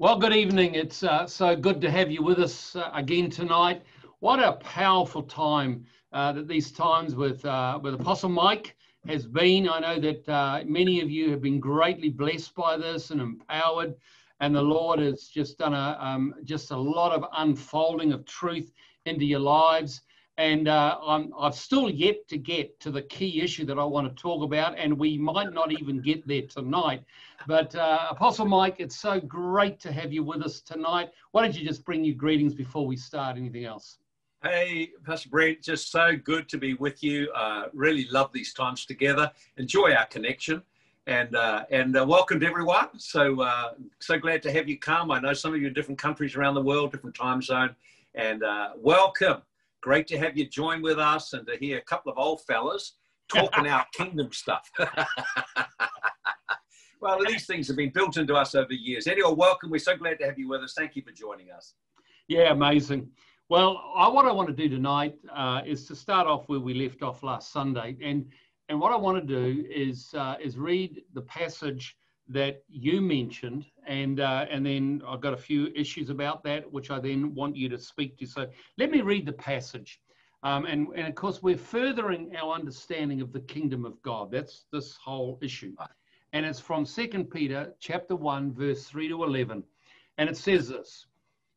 Well, good evening. It's uh, so good to have you with us uh, again tonight. What a powerful time uh, that these times with uh, with Apostle Mike has been. I know that uh, many of you have been greatly blessed by this and empowered, and the Lord has just done a um, just a lot of unfolding of truth into your lives. And uh, I'm, I've still yet to get to the key issue that I want to talk about, and we might not even get there tonight. But uh, Apostle Mike, it's so great to have you with us tonight. Why don't you just bring your greetings before we start anything else? Hey, Pastor Brent, just so good to be with you. Uh, really love these times together. Enjoy our connection, and uh, and uh, welcome to everyone. So uh, so glad to have you come. I know some of you in different countries around the world, different time zone, and welcome. Great to have you join with us and to hear a couple of old fellas talking out kingdom stuff. well, these things have been built into us over years. Anyway, welcome. We're so glad to have you with us. Thank you for joining us. Yeah, amazing. Well, I, what I want to do tonight uh, is to start off where we left off last Sunday, and and what I want to do is uh, is read the passage that you mentioned, and uh, and then I've got a few issues about that, which I then want you to speak to. So let me read the passage, um, and and of course we're furthering our understanding of the kingdom of God. That's this whole issue, and it's from Second Peter chapter one, verse three to eleven, and it says this.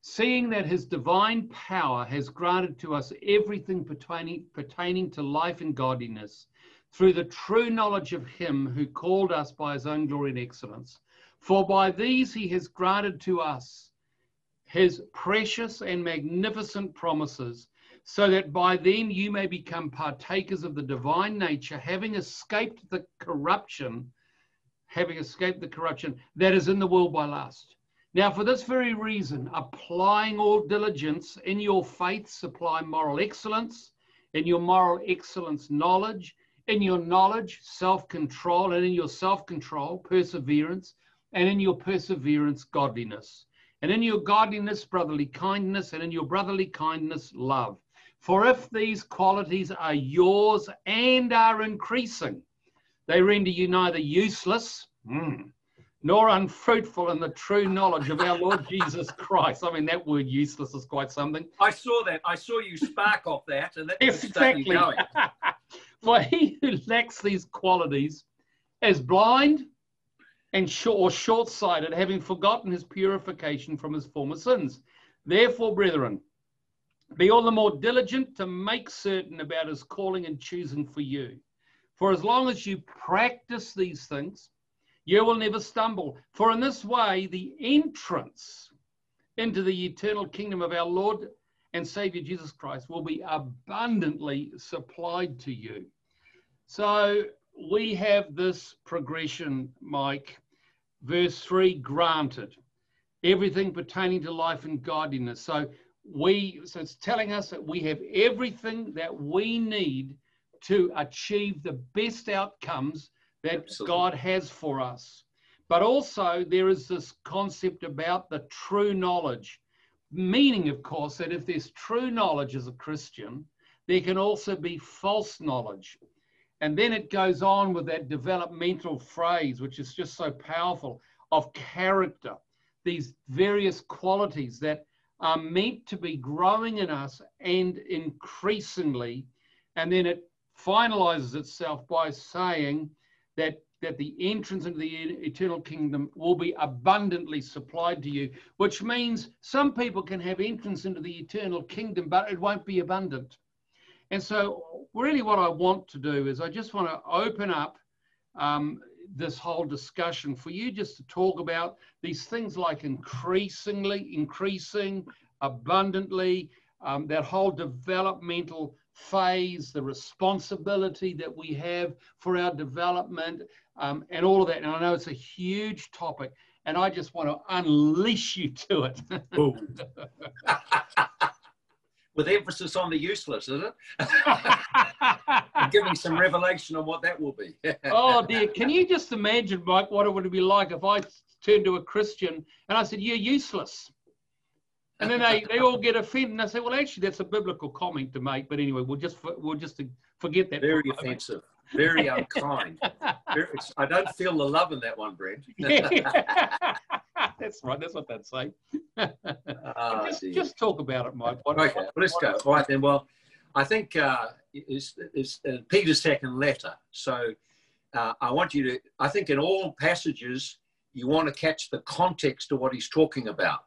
Seeing that his divine power has granted to us everything pertaining, pertaining to life and godliness, through the true knowledge of him who called us by his own glory and excellence. For by these he has granted to us his precious and magnificent promises, so that by them you may become partakers of the divine nature, having escaped the corruption, having escaped the corruption that is in the world by lust. Now, for this very reason, applying all diligence in your faith, supply moral excellence, in your moral excellence, knowledge, in your knowledge, self control, and in your self control, perseverance, and in your perseverance, godliness, and in your godliness, brotherly kindness, and in your brotherly kindness, love. For if these qualities are yours and are increasing, they render you neither useless mm, nor unfruitful in the true knowledge of our Lord Jesus Christ. I mean, that word useless is quite something. I saw that. I saw you spark off that, and that exactly. For he who lacks these qualities is blind and short, or short-sighted, having forgotten his purification from his former sins. Therefore, brethren, be all the more diligent to make certain about his calling and choosing for you. For as long as you practice these things, you will never stumble. For in this way, the entrance into the eternal kingdom of our Lord and Savior Jesus Christ will be abundantly supplied to you. So we have this progression, Mike. Verse 3 granted everything pertaining to life and godliness. So we so it's telling us that we have everything that we need to achieve the best outcomes that Absolutely. God has for us. But also there is this concept about the true knowledge meaning, of course, that if there's true knowledge as a Christian, there can also be false knowledge. And then it goes on with that developmental phrase, which is just so powerful, of character, these various qualities that are meant to be growing in us and increasingly. And then it finalizes itself by saying that that the entrance into the eternal kingdom will be abundantly supplied to you, which means some people can have entrance into the eternal kingdom, but it won't be abundant. And so, really, what I want to do is I just want to open up um, this whole discussion for you just to talk about these things like increasingly, increasing, abundantly, um, that whole developmental phase, the responsibility that we have for our development, um, and all of that. And I know it's a huge topic, and I just want to unleash you to it. With emphasis on the useless, is it? giving some revelation on what that will be. oh dear, can you just imagine, Mike, what it would be like if I turned to a Christian and I said, "You're useless." And then they, they all get offended, and I say, "Well, actually, that's a biblical comment to make." But anyway, we'll just we'll just forget that. Very offensive very unkind. I don't feel the love in that one, Brent. That's right. That's what they'd say. Ah, just, just talk about it, Mike. What, Okay, what- well, let's go. All right then. Well, I think uh, it's, it's uh, Peter's second letter. So uh, I want you to. I think in all passages you want to catch the context of what he's talking about.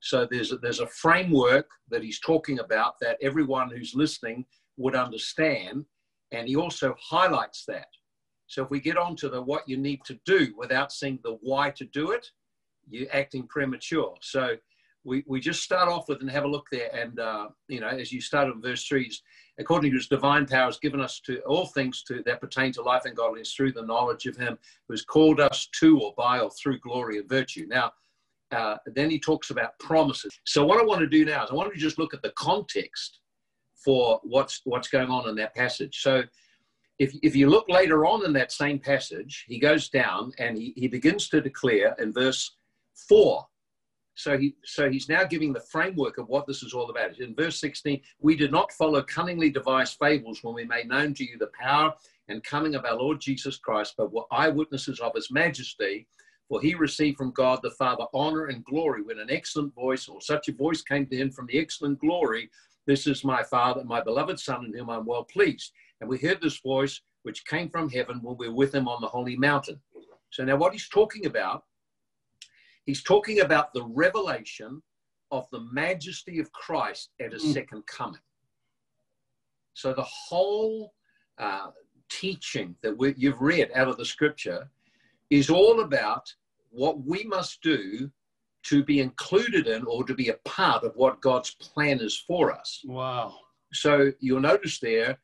So there's a, there's a framework that he's talking about that everyone who's listening would understand, and he also highlights that. So if we get on to the what you need to do without seeing the why to do it, you're acting premature. So we, we just start off with and have a look there. And, uh, you know, as you start in verse 3, is, according to his divine power, has given us to all things to, that pertain to life and godliness through the knowledge of him who has called us to or by or through glory and virtue. Now, uh, then he talks about promises. So what I want to do now is I want to just look at the context for what's what's going on in that passage. So if, if you look later on in that same passage, he goes down and he, he begins to declare in verse 4 so he so he's now giving the framework of what this is all about. In verse 16, we did not follow cunningly devised fables when we made known to you the power and coming of our Lord Jesus Christ, but were eyewitnesses of his majesty. For he received from God the Father honor and glory when an excellent voice, or such a voice came to him from the excellent glory. This is my Father, my beloved Son, in whom I'm well pleased. And we heard this voice which came from heaven when we were with him on the holy mountain. So now what he's talking about He's talking about the revelation of the majesty of Christ at his Mm. second coming. So the whole uh, teaching that we, you've read out of the scripture is all about what we must do to be included in or to be a part of what God's plan is for us. Wow. So you'll notice there,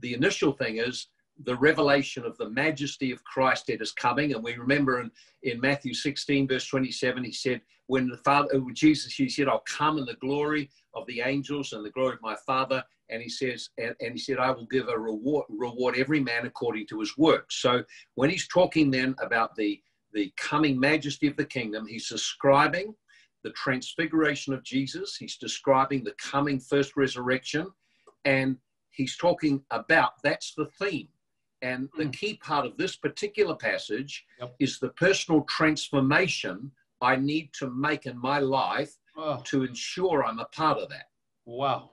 the initial thing is the revelation of the majesty of Christ that is coming. And we remember in, in Matthew 16, verse 27, he said, when the Father, when Jesus, he said, I'll come in the glory of the angels and the glory of my Father. And he says, and, and he said, I will give a reward, reward every man according to his work. So when he's talking then about the, the coming majesty of the kingdom, he's describing the transfiguration of Jesus. He's describing the coming first resurrection. And he's talking about that's the theme. And the Mm. key part of this particular passage Yep. is the personal transformation I need to make in my life Oh, to ensure I'm a part of that. wow.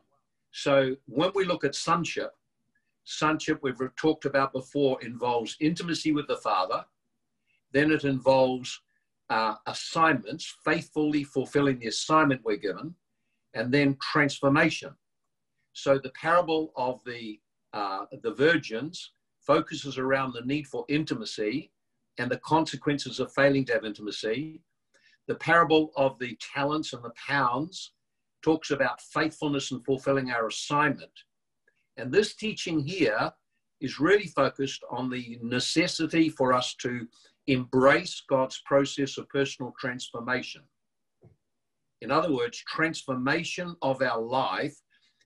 So when we look at sonship, sonship we've talked about before involves intimacy with the Father, then it involves uh, assignments, faithfully fulfilling the assignment we're given, and then transformation. So the parable of the uh, the virgins focuses around the need for intimacy and the consequences of failing to have intimacy. The parable of the talents and the pounds talks about faithfulness and fulfilling our assignment. And this teaching here is really focused on the necessity for us to embrace God's process of personal transformation. In other words, transformation of our life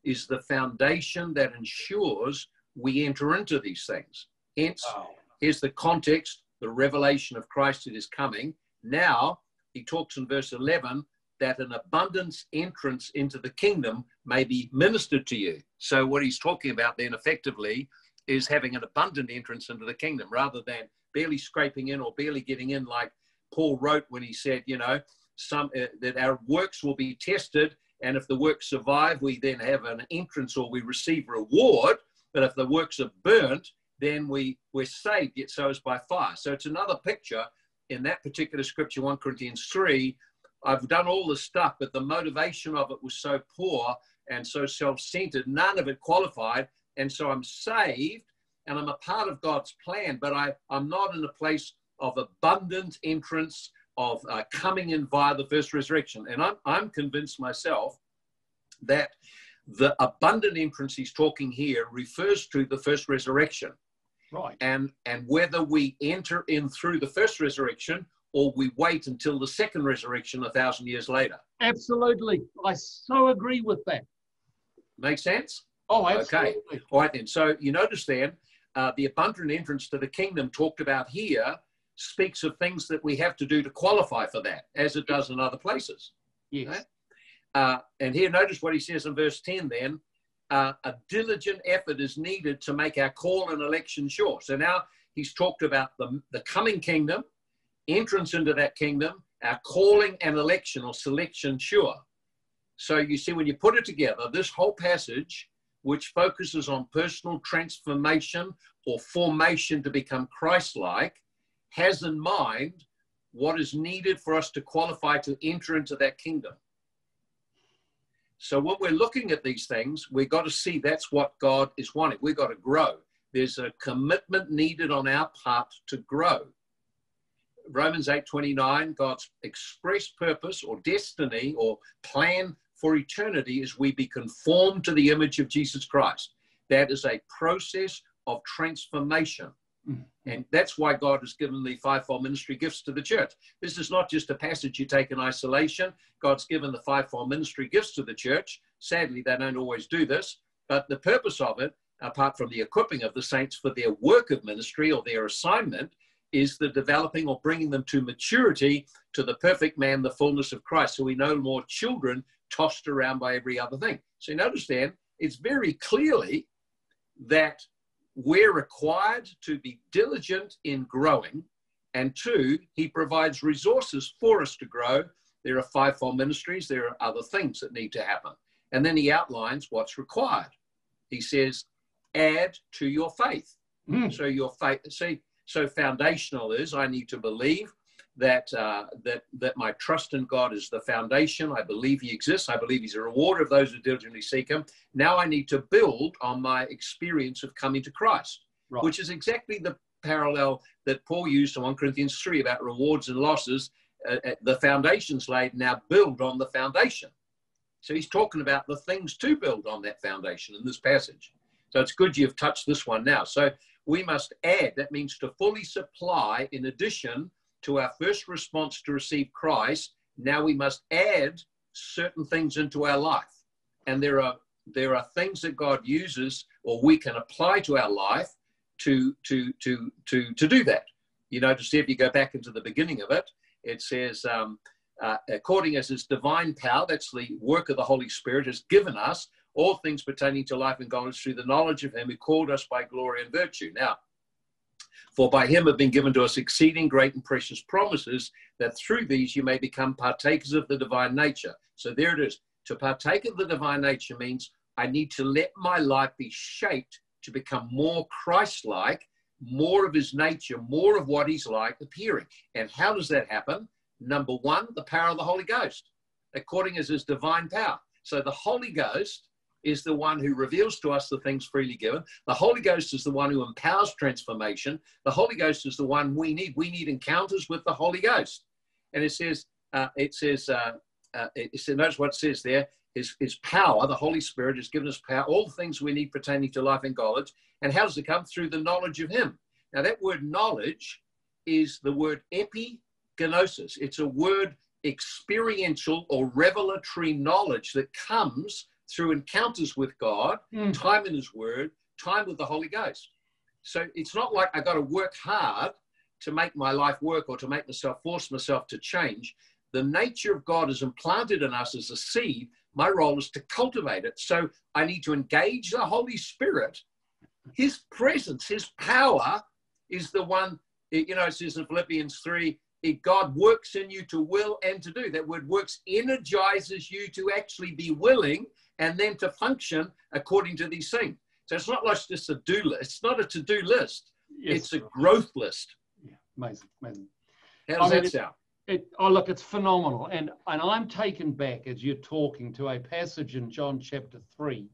is the foundation that ensures we enter into these things. Hence, Wow. here's the context the revelation of Christ that is coming. Now, he talks in verse 11 that an abundance entrance into the kingdom may be ministered to you. So, what he's talking about then effectively is having an abundant entrance into the kingdom rather than barely scraping in or barely getting in, like Paul wrote when he said, you know, some uh, that our works will be tested, and if the works survive, we then have an entrance or we receive reward. But if the works are burnt, then we we're saved, yet so is by fire. So it's another picture in that particular scripture, 1 Corinthians 3. I've done all this stuff, but the motivation of it was so poor and so self-centered, none of it qualified. And so I'm saved and I'm a part of God's plan, but I, I'm not in a place of abundant entrance, of uh, coming in via the first resurrection. And I'm, I'm convinced myself that the abundant entrance he's talking here refers to the first resurrection Right. and and whether we enter in through the first resurrection or we wait until the second resurrection a thousand years later Absolutely. I so agree with that. make sense Oh, absolutely. Okay. all right then so you notice then uh, the abundant entrance to the kingdom talked about here speaks of things that we have to do to qualify for that as it does in other places Yes. Right. Uh, and here, notice what he says in verse 10 then. Uh, a diligent effort is needed to make our call and election sure. So now he's talked about the, the coming kingdom, entrance into that kingdom, our calling and election or selection sure. So you see, when you put it together, this whole passage, which focuses on personal transformation or formation to become Christ like, has in mind what is needed for us to qualify to enter into that kingdom. So when we're looking at these things, we've got to see that's what God is wanting. We've got to grow. There's a commitment needed on our part to grow. Romans 8:29, God's express purpose or destiny or plan for eternity is we be conformed to the image of Jesus Christ. That is a process of transformation. Mm. And that's why God has given the fivefold ministry gifts to the church. This is not just a passage you take in isolation. God's given the fivefold ministry gifts to the church. Sadly, they don't always do this. But the purpose of it, apart from the equipping of the saints for their work of ministry or their assignment, is the developing or bringing them to maturity to the perfect man, the fullness of Christ. So we no more children tossed around by every other thing. So you notice then, it's very clearly that we're required to be diligent in growing. And two, he provides resources for us to grow. There are fivefold ministries, there are other things that need to happen. And then he outlines what's required. He says, add to your faith. Mm. So your faith, see, so foundational is I need to believe that uh, that that my trust in God is the foundation. I believe He exists. I believe He's a rewarder of those who diligently seek Him. Now I need to build on my experience of coming to Christ, right. which is exactly the parallel that Paul used in 1 Corinthians 3 about rewards and losses. Uh, uh, the foundation's laid, now build on the foundation. So he's talking about the things to build on that foundation in this passage. So it's good you've touched this one now. So we must add, that means to fully supply, in addition to our first response to receive Christ, now we must add certain things into our life. And there are there are things that God uses or we can apply to our life to to to to to do that. You know, to see if you go back into the beginning of it, it says, um, uh, according as His divine power, that's the work of the Holy Spirit, has given us all things pertaining to life and godliness through the knowledge of Him who called us by glory and virtue. Now, for by him have been given to us exceeding great and precious promises, that through these you may become partakers of the divine nature. So there it is. To partake of the divine nature means I need to let my life be shaped to become more Christ like, more of his nature, more of what he's like appearing. And how does that happen? Number one, the power of the Holy Ghost, according as his divine power. So the Holy Ghost is the one who reveals to us the things freely given. The Holy Ghost is the one who empowers transformation. The Holy Ghost is the one we need. We need encounters with the Holy Ghost. And it says, uh, it says, uh, uh, it says, notice what it says there. His, his power, the Holy Spirit, has given us power, all the things we need pertaining to life and knowledge. And how does it come? Through the knowledge of Him. Now, that word knowledge is the word epignosis. It's a word experiential or revelatory knowledge that comes through encounters with God, mm. time in His Word, time with the Holy Ghost. So it's not like I got to work hard to make my life work or to make myself force myself to change. The nature of God is implanted in us as a seed. My role is to cultivate it. So I need to engage the Holy Spirit. His presence, His power is the one, you know, it says in Philippians 3 God works in you to will and to do. That word works energizes you to actually be willing and then to function according to these things. So it's not like just a do list. It's not a to do list. Yes. It's a growth list. Yeah, amazing, amazing. How does I that sound? It, it, oh, look, it's phenomenal. And, and I'm taken back as you're talking to a passage in John chapter 3.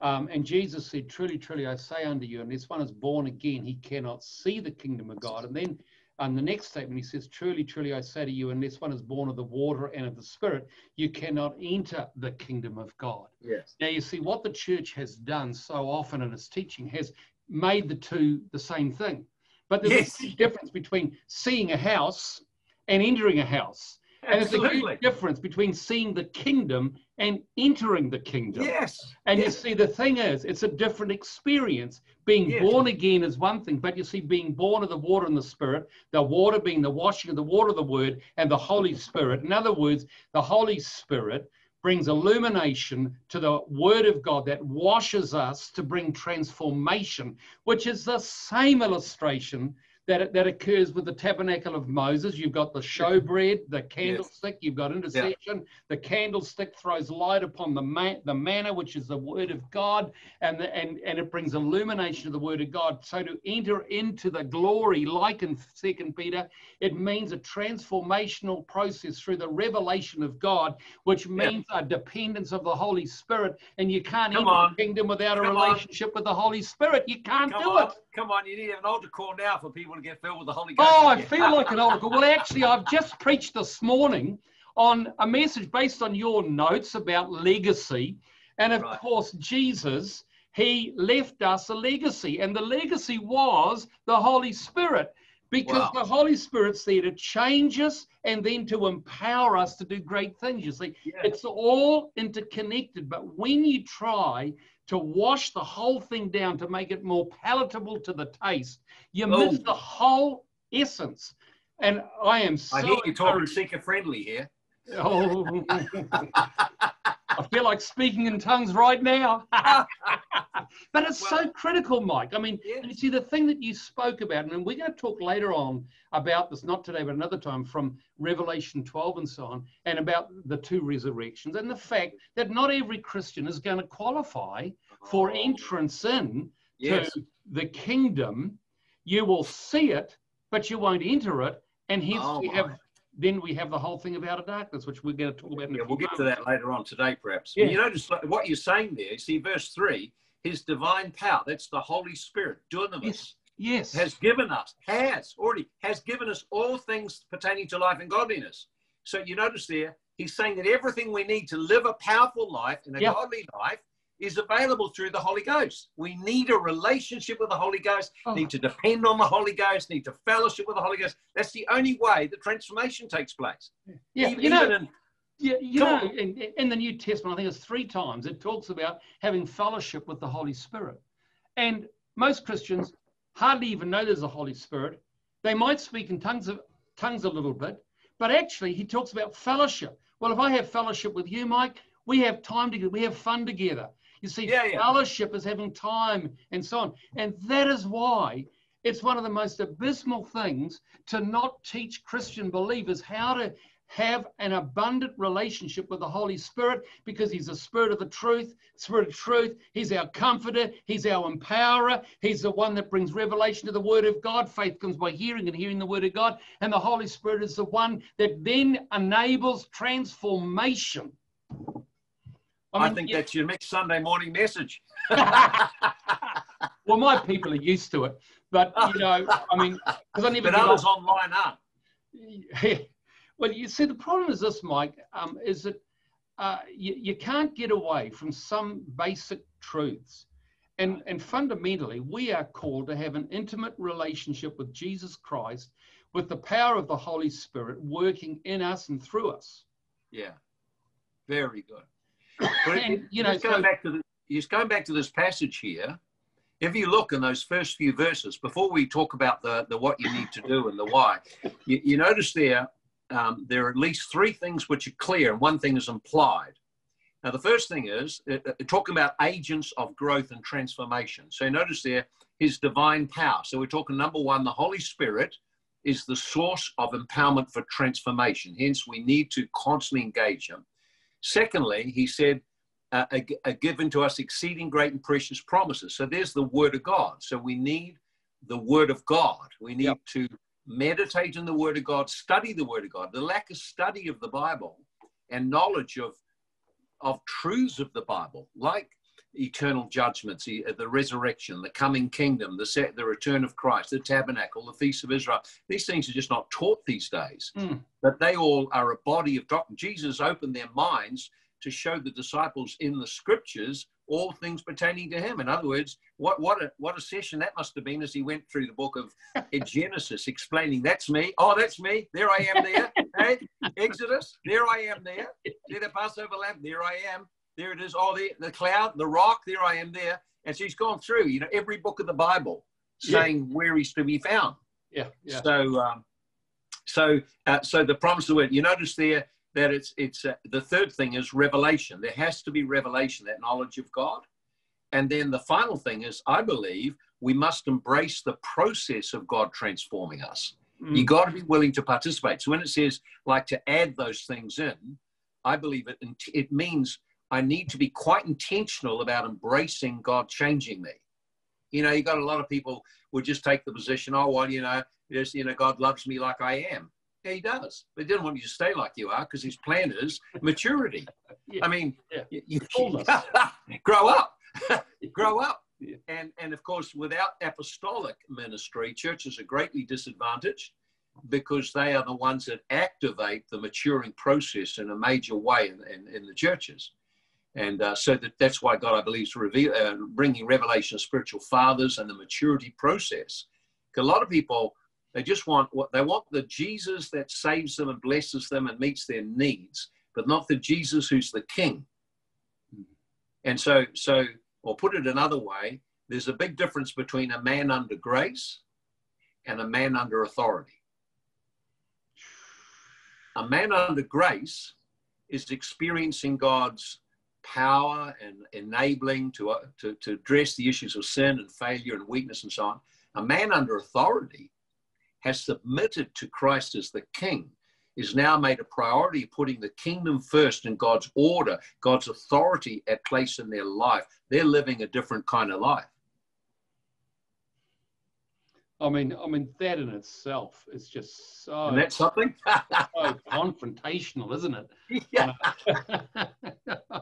Um, and Jesus said, Truly, truly, I say unto you, unless one is born again, he cannot see the kingdom of God. And then and the next statement, he says, Truly, truly, I say to you, unless one is born of the water and of the Spirit, you cannot enter the kingdom of God. Yes. Now, you see, what the church has done so often in its teaching has made the two the same thing. But there's yes. a huge difference between seeing a house and entering a house. And Absolutely. there's a huge difference between seeing the kingdom and entering the kingdom. Yes. And yes. you see, the thing is, it's a different experience. Being yes. born again is one thing, but you see, being born of the water and the spirit, the water being the washing of the water of the word and the Holy Spirit. In other words, the Holy Spirit brings illumination to the word of God that washes us to bring transformation, which is the same illustration that, that occurs with the tabernacle of Moses. You've got the showbread, the candlestick, you've got intercession. Yeah. The candlestick throws light upon the, man, the manna, which is the word of God, and, the, and, and it brings illumination of the word of God. So to enter into the glory, like in Second Peter, it means a transformational process through the revelation of God, which means yeah. a dependence of the Holy Spirit. And you can't Come enter on. the kingdom without Come a relationship on. with the Holy Spirit. You can't Come do on. it. Come on, you need an altar call now for people to get filled with the Holy Ghost. Oh, I feel like an altar call. Well, actually, I've just preached this morning on a message based on your notes about legacy. And of right. course, Jesus, he left us a legacy, and the legacy was the Holy Spirit. Because wow. the Holy Spirit's there to change us and then to empower us to do great things. You see, yeah. it's all interconnected. But when you try to wash the whole thing down to make it more palatable to the taste, you oh. miss the whole essence. And I am so. I hear you talking seeker friendly here. Oh, I feel like speaking in tongues right now. but it's well, so critical, Mike. I mean, yeah. you see, the thing that you spoke about, and we're going to talk later on about this, not today, but another time, from Revelation 12 and so on, and about the two resurrections, and the fact that not every Christian is going to qualify for oh. entrance in yes. to the kingdom. You will see it, but you won't enter it. And hence oh, we have then we have the whole thing about a darkness, which we're going to talk about. yeah, we'll get moments. to that later on today, perhaps. Yeah. You notice what you're saying there. You See, verse three, His divine power. That's the Holy Spirit, dunamis. Yes. Yes. Has given us, has already, has given us all things pertaining to life and godliness. So you notice there, he's saying that everything we need to live a powerful life and a yep. godly life is available through the Holy Ghost. We need a relationship with the Holy Ghost, oh. need to depend on the Holy Ghost, need to fellowship with the Holy Ghost. That's the only way the transformation takes place. Yeah, even, you know, in, yeah, you know, in, in, the New Testament, I think it's three times it talks about having fellowship with the Holy Spirit. And most Christians hardly even know there's a Holy Spirit. They might speak in tongues of tongues a little bit, but actually he talks about fellowship. Well, if I have fellowship with you, Mike, we have time together, we have fun together. You see, yeah, yeah. fellowship is having time and so on. And that is why it's one of the most abysmal things to not teach Christian believers how to have an abundant relationship with the Holy Spirit because He's the Spirit of the truth, Spirit of truth. He's our comforter, He's our empowerer, He's the one that brings revelation to the Word of God. Faith comes by hearing and hearing the Word of God. And the Holy Spirit is the one that then enables transformation I, mean, I think yeah. that's your next Sunday morning message. well, my people are used to it, but you know, I mean, because I never. But others off. online aren't. Yeah. Well, you see, the problem is this, Mike, um, is that uh, you, you can't get away from some basic truths. And, and fundamentally, we are called to have an intimate relationship with Jesus Christ with the power of the Holy Spirit working in us and through us. Yeah, very good. And, you know, just going so, back to the, just going back to this passage here. If you look in those first few verses, before we talk about the, the what you need to do and the why, you, you notice there um, there are at least three things which are clear, and one thing is implied. Now, the first thing is uh, uh, talking about agents of growth and transformation. So, notice there his divine power. So, we're talking number one, the Holy Spirit is the source of empowerment for transformation. Hence, we need to constantly engage him. Secondly, he said, uh, are, are given to us exceeding great and precious promises. So there's the word of God. So we need the word of God. We need yep. to meditate in the word of God, study the word of God. The lack of study of the Bible and knowledge of, of truths of the Bible, like eternal judgments, the, resurrection, the coming kingdom, the, set, the return of Christ, the tabernacle, the feast of Israel. These things are just not taught these days, mm. but they all are a body of doctrine. Jesus opened their minds to show the disciples in the scriptures all things pertaining to him. In other words, what, what, a, what a session that must have been as he went through the book of Genesis, explaining, that's me. Oh, that's me. There I am there. hey, Exodus, there I am there. See the Passover lamb? There I am. There it is. Oh, the, the cloud, the rock, there I am there. And so he's gone through, you know, every book of the Bible saying yeah. where he's to be found. Yeah. yeah. So, um, so, uh, so the promise of the word, you notice there that it's, it's, uh, the third thing is revelation. There has to be revelation, that knowledge of God. And then the final thing is, I believe, we must embrace the process of God transforming us. Mm. You got to be willing to participate. So when it says like to add those things in, I believe it it means I need to be quite intentional about embracing God changing me. You know, you got a lot of people would just take the position, oh well, you know, just you know, God loves me like I am. Yeah, he does. But he doesn't want you to stay like you are because his plan is maturity. Yeah. I mean, Yeah. you, you grow up, grow up. Yeah. And, and of course, without apostolic ministry, churches are greatly disadvantaged because they are the ones that activate the maturing process in a major way in, in, in the churches. And uh, so that, that's why God, I believe, is reveal, uh, bringing revelation of spiritual fathers and the maturity process. 'Cause a lot of people, they just want what they want the Jesus that saves them and blesses them and meets their needs, but not the Jesus who's the King. And so, so, or put it another way, there's a big difference between a man under grace and a man under authority. A man under grace is experiencing God's power and enabling to, uh, to, to address the issues of sin and failure and weakness and so on. A man under authority has submitted to Christ as the king, is now made a priority putting the kingdom first and God's order, God's authority at place in their life. They're living a different kind of life. I mean, I mean that in itself is just so, And that's something? so confrontational, isn't it? yeah.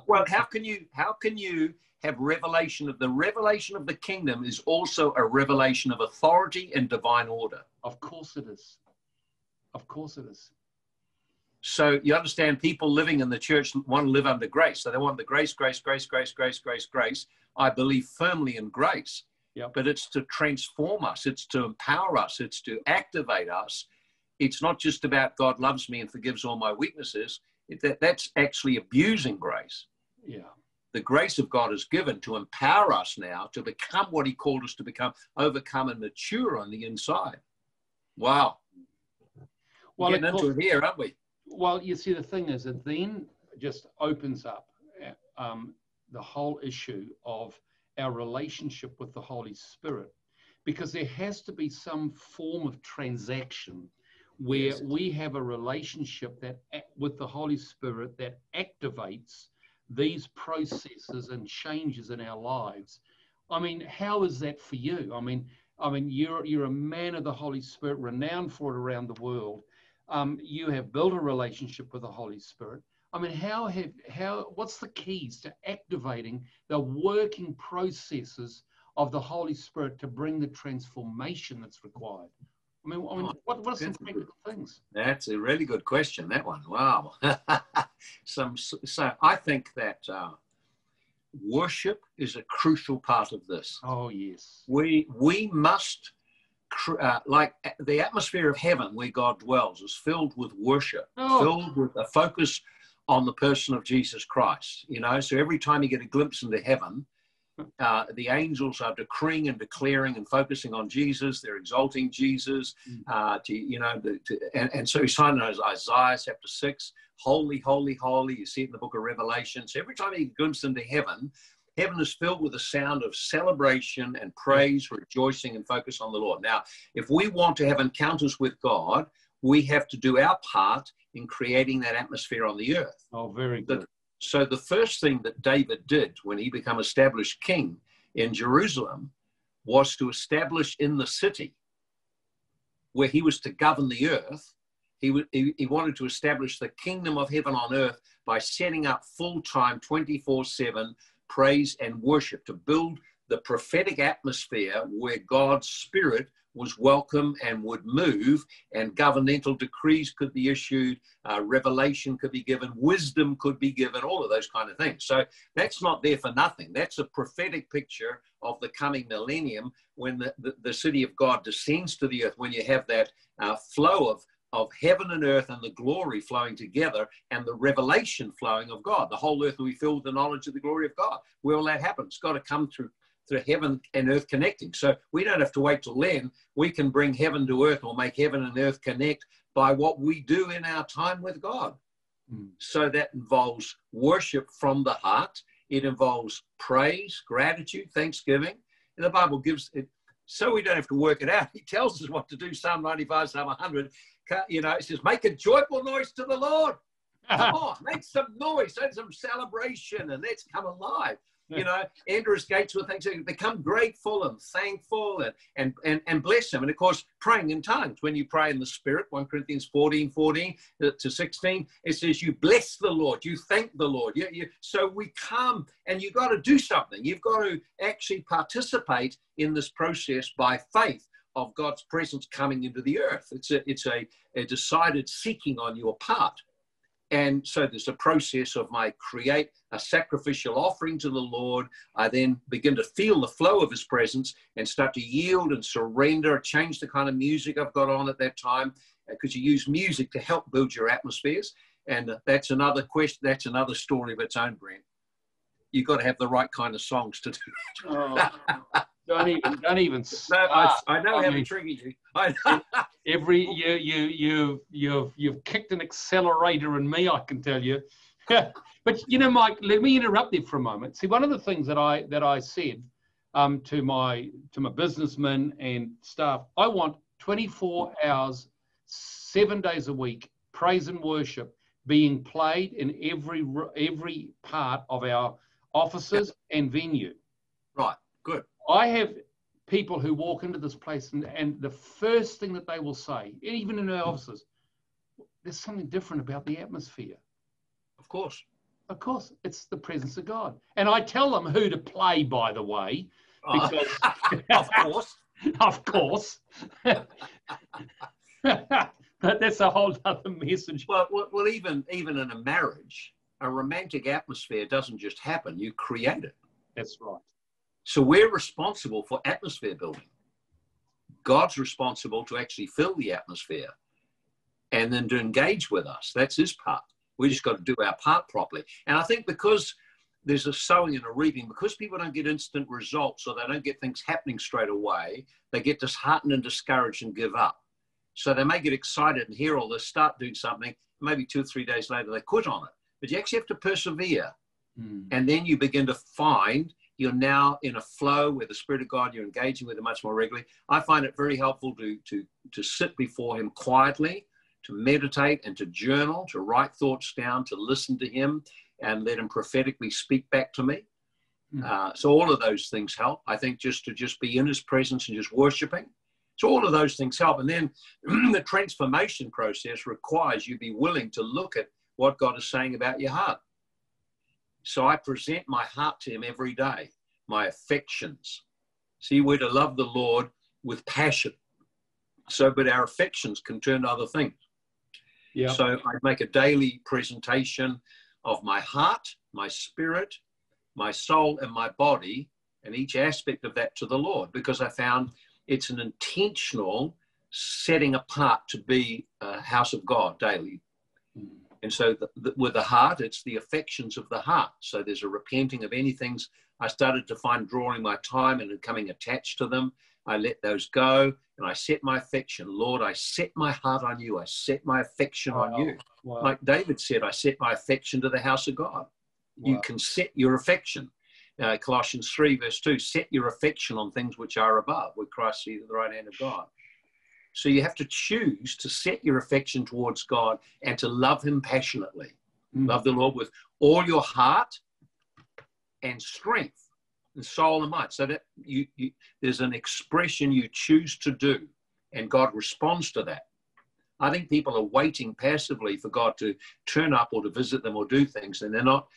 Well, how can you how can you have revelation of the revelation of the kingdom is also a revelation of authority and divine order. of course it is. Of course it is. So you understand people living in the church want to live under grace. So they want the grace, grace, grace, grace, grace, grace, grace. I believe firmly in grace. Yep. But it's to transform us, it's to empower us, it's to activate us. It's not just about God loves me and forgives all my weaknesses. That, that's actually abusing grace. Yeah. The grace of God is given to empower us now to become what He called us to become, overcome and mature on the inside. Wow. Well, Getting into it here, aren't we? Well, you see, the thing is, it then just opens up uh, um, the whole issue of our relationship with the Holy Spirit, because there has to be some form of transaction where Yes. we have a relationship that with the Holy Spirit that activates these processes and changes in our lives. I mean, how is that for you? I mean, I mean, you're you're a man of the Holy Spirit, renowned for it around the world um, you have built a relationship with the Holy Spirit. I mean, how have how what's the keys to activating the working processes of the Holy Spirit to bring the transformation that's required? I mean, I mean, what, what are some that's a good- practical things? That's a really good question. That one. Wow. Some. So I think that uh, worship is a crucial part of this. Oh yes, We we must. Uh, like the atmosphere of heaven where God dwells is filled with worship, Oh. filled with a focus on the person of Jesus Christ. You know, so every time you get a glimpse into heaven, uh, the angels are decreeing and declaring and focusing on Jesus. They're exalting Jesus. Mm. Uh, to you know, the, to, and, and so he's signing those Isaiah chapter six, holy, holy, holy. You see it in the book of Revelation. So every time you glimpse into heaven, heaven is filled with a sound of celebration and praise, rejoicing, and focus on the Lord. Now, if we want to have encounters with God, we have to do our part in creating that atmosphere on the earth. oh very good. So the first thing that David did when he became established king in Jerusalem was to establish in the city where he was to govern the earth. He, he, he wanted to establish the kingdom of heaven on earth by setting up full-time 24-7 praise and worship to build the prophetic atmosphere where God's spirit was welcome and would move and governmental decrees could be issued uh, revelation could be given, wisdom could be given, all of those kind of things. So that's not there for nothing. That's a prophetic picture of the coming millennium when the, the, the city of God descends to the earth, when you have that uh, flow of, of heaven and earth and the glory flowing together and the revelation flowing of God. The whole earth will be filled with the knowledge of the glory of God. Where will that happen? It's got to come through through heaven and earth connecting. So we don't have to wait till then. We can bring heaven to earth or make heaven and earth connect by what we do in our time with God. Mm. So that involves worship from the heart. It involves praise, gratitude, thanksgiving. And the Bible gives it. so we don't have to work it out. He tells us what to do. Psalm 95, Psalm 100. You know, it says, make a joyful noise to the Lord. Come on, make some noise, have some celebration, and let's come alive you know, enter his gates with thanksgiving, become grateful and thankful and, and, and, and bless him. And of course, praying in tongues. When you pray in the Spirit, 1 Corinthians 14, 14 uh, to 16, it says you bless the Lord, you thank the Lord. You, you, so we come and you've got to do something. You've got to actually participate in this process by faith of God's presence coming into the earth. It's a, it's a, a decided seeking on your part. And so there's a process of my create a sacrificial offering to the Lord. I then begin to feel the flow of his presence and start to yield and surrender, change the kind of music I've got on at that time, because uh, you use music to help build your atmospheres. And uh, that's another question, that's another story of its own, Brent. You've got to have the right kind of songs to do it. Oh. don't even don't even no, I, I, know I how mean, to trigger you. every you you you you've you've kicked an accelerator in me, I can tell you. but you know, Mike, let me interrupt you for a moment. See, one of the things that I that I said um, to my to my businessmen and staff, I want 24 hours, seven days a week, praise and worship being played in every every part of our offices and venue. Right. I have people who walk into this place and, and the first thing that they will say, even in our offices, there's something different about the atmosphere. Of course. Of course, it's the presence of God. And I tell them who to play, by the way, uh, because of course, of course. but that's a whole other message. Well, well, even even in a marriage, a romantic atmosphere doesn't just happen; you create it. That's right. So we're responsible for atmosphere building. God's responsible to actually fill the atmosphere and then to engage with us. That's his part. We just got to do our part properly. And I think because there's a sowing and a reaping, because people don't get instant results or they don't get things happening straight away, they get disheartened and discouraged and give up. So they may get excited and hear all this, start doing something, maybe two or three days later they quit on it. But you actually have to persevere. Mm. And then you begin to find you're now in a flow where the Spirit of God, you're engaging with it much more regularly. I find it very helpful to, to, to sit before Him quietly, to meditate and to journal, to write thoughts down, to listen to Him and let Him prophetically speak back to me. Mm. Uh, so all of those things help. I think just to just be in His presence and just worshiping. So all of those things help. And then the transformation process requires you be willing to look at what God is saying about your heart. So I present my heart to Him every day, my affections. See, we're to love the Lord with passion. So, but our affections can turn to other things. Yeah. So I make a daily presentation of my heart, my spirit, my soul, and my body, and each aspect of that to the Lord, because I found it's an intentional setting apart to be a house of God daily. Mm. And so the, the, with the heart, it's the affections of the heart. So there's a repenting of any things I started to find drawing my time and becoming attached to them. I let those go and I set my affection. Lord, I set my heart on you. I set my affection wow. on you. Wow. Like David said, I set my affection to the house of God. Wow. You can set your affection. Uh, Colossians 3, verse 2 set your affection on things which are above, where Christ seated at the right hand of God. So you have to choose to set your affection towards God and to love Him passionately. Mm. Love the Lord with all your heart and strength and soul and might. So that you, you, there's an expression you choose to do, and God responds to that. I think people are waiting passively for God to turn up or to visit them or do things, and they're not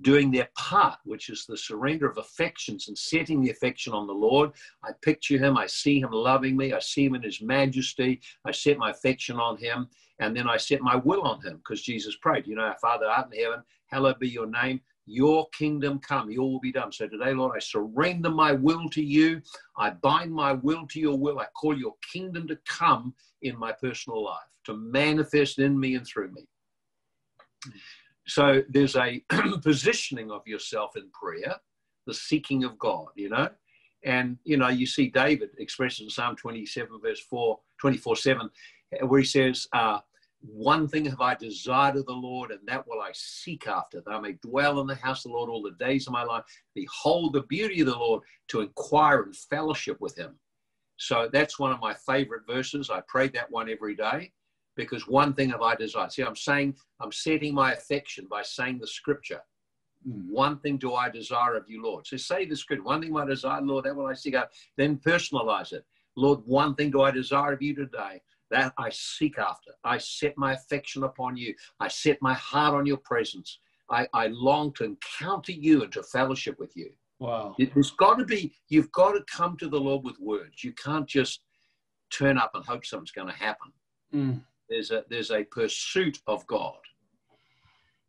doing their part, which is the surrender of affections and setting the affection on the Lord. I picture him, I see him loving me, I see him in his majesty, I set my affection on him, and then I set my will on him because Jesus prayed, you know, our Father art in heaven, hallowed be your name. Your kingdom come, your will be done. So today, Lord, I surrender my will to you. I bind my will to your will. I call your kingdom to come in my personal life, to manifest in me and through me. So there's a positioning of yourself in prayer, the seeking of God, you know. And, you know, you see David expressed in Psalm 27, verse 4, 24 7, where he says, uh, One thing have I desired of the Lord, and that will I seek after, that I may dwell in the house of the Lord all the days of my life, behold the beauty of the Lord, to inquire and fellowship with him. So that's one of my favorite verses. I pray that one every day because one thing have I desire. See, I'm saying, I'm setting my affection by saying the scripture. Mm. One thing do I desire of you, Lord. So say the scripture. One thing I desire, Lord, that will I seek out. Then personalize it. Lord, one thing do I desire of you today that I seek after. I set my affection upon you. I set my heart on your presence. I, I long to encounter you and to fellowship with you. Wow. There's got to be, you've got to come to the Lord with words. You can't just turn up and hope something's going to happen. Mm. There's a there's a pursuit of God.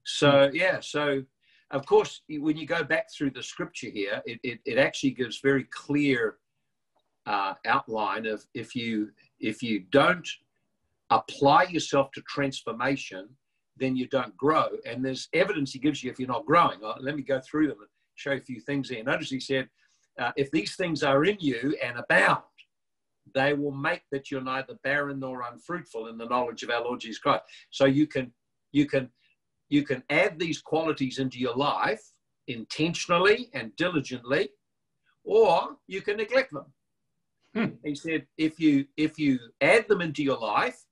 So hmm. yeah, so of course when you go back through the scripture here, it, it, it actually gives very clear uh, outline of if you if you don't apply yourself to transformation, then you don't grow. And there's evidence he gives you if you're not growing. Uh, let me go through them and show a few things here. Notice he said, uh, if these things are in you and abound, they will make that you're neither barren nor unfruitful in the knowledge of our Lord Jesus Christ. So you can you can you can add these qualities into your life intentionally and diligently, or you can neglect them. Hmm. He said, if you if you add them into your life,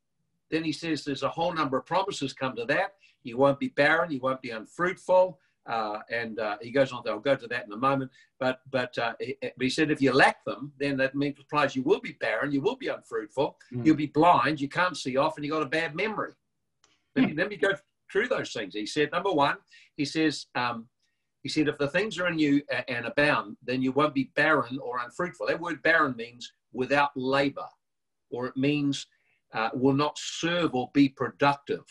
then he says there's a whole number of promises come to that. You won't be barren, you won't be unfruitful, uh, and uh, he goes on, I'll go to that in a moment. But but, uh, he, he, said if you lack them, then that means implies you will be barren, you will be unfruitful, mm. you'll be blind, you can't see off, and you got a bad memory. Let me, let me go through those things. He said, number one, he says, um, he said, if the things are in you and abound, then you won't be barren or unfruitful. That word barren means without labor, or it means uh, will not serve or be productive.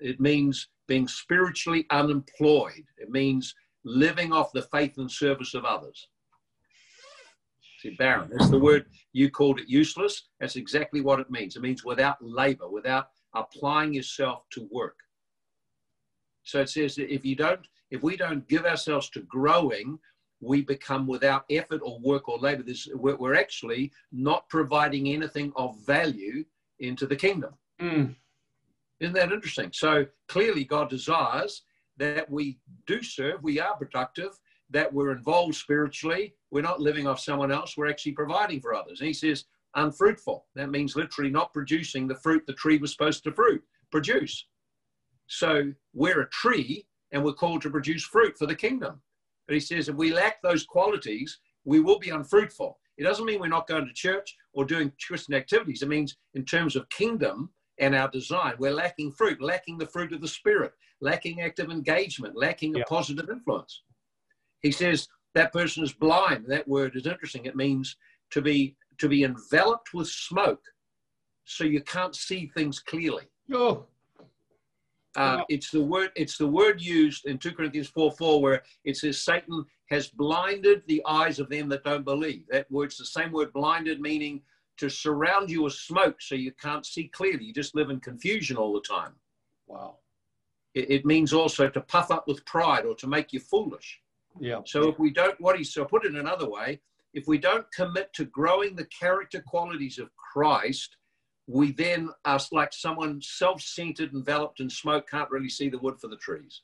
It means being spiritually unemployed. It means living off the faith and service of others. See, barren, that's the word you called it useless. That's exactly what it means. It means without labor, without applying yourself to work. So it says that if you don't, if we don't give ourselves to growing, we become without effort or work or labor. This, we're, actually not providing anything of value into the kingdom. Mm. Isn't that interesting? So clearly, God desires that we do serve, we are productive, that we're involved spiritually. We're not living off someone else, we're actually providing for others. And He says, unfruitful. That means literally not producing the fruit the tree was supposed to fruit, produce. So we're a tree and we're called to produce fruit for the kingdom. But he says if we lack those qualities, we will be unfruitful. It doesn't mean we're not going to church or doing Christian activities. It means in terms of kingdom, and our design. We're lacking fruit, lacking the fruit of the Spirit, lacking active engagement, lacking a positive influence. He says that person is blind. That word is interesting. It means to be to be enveloped with smoke, so you can't see things clearly. Oh. Uh, it's the word. It's the word used in 2 Corinthians 4 4, where it says Satan has blinded the eyes of them that don't believe. That word's the same word, blinded, meaning to surround you with smoke so you can't see clearly. You just live in confusion all the time. Wow. It, it means also to puff up with pride or to make you foolish. Yeah. So if we don't, what he so put it another way, if we don't commit to growing the character qualities of Christ, we then are like someone self-centered, enveloped in smoke, can't really see the wood for the trees.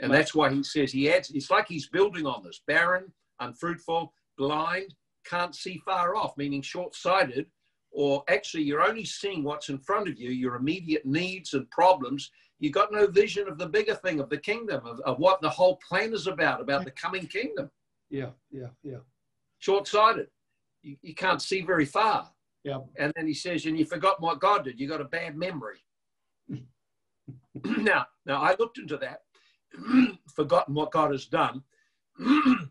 And that's why he says he adds, it's like he's building on this barren, unfruitful, blind, can't see far off, meaning short sighted, or actually you're only seeing what's in front of you, your immediate needs and problems. You've got no vision of the bigger thing, of the kingdom, of, of what the whole plan is about, about the coming kingdom. Yeah, yeah, yeah. Short sighted. You, you can't see very far. Yeah. And then he says, and you forgot what God did. You got a bad memory. now, now I looked into that, forgotten what God has done.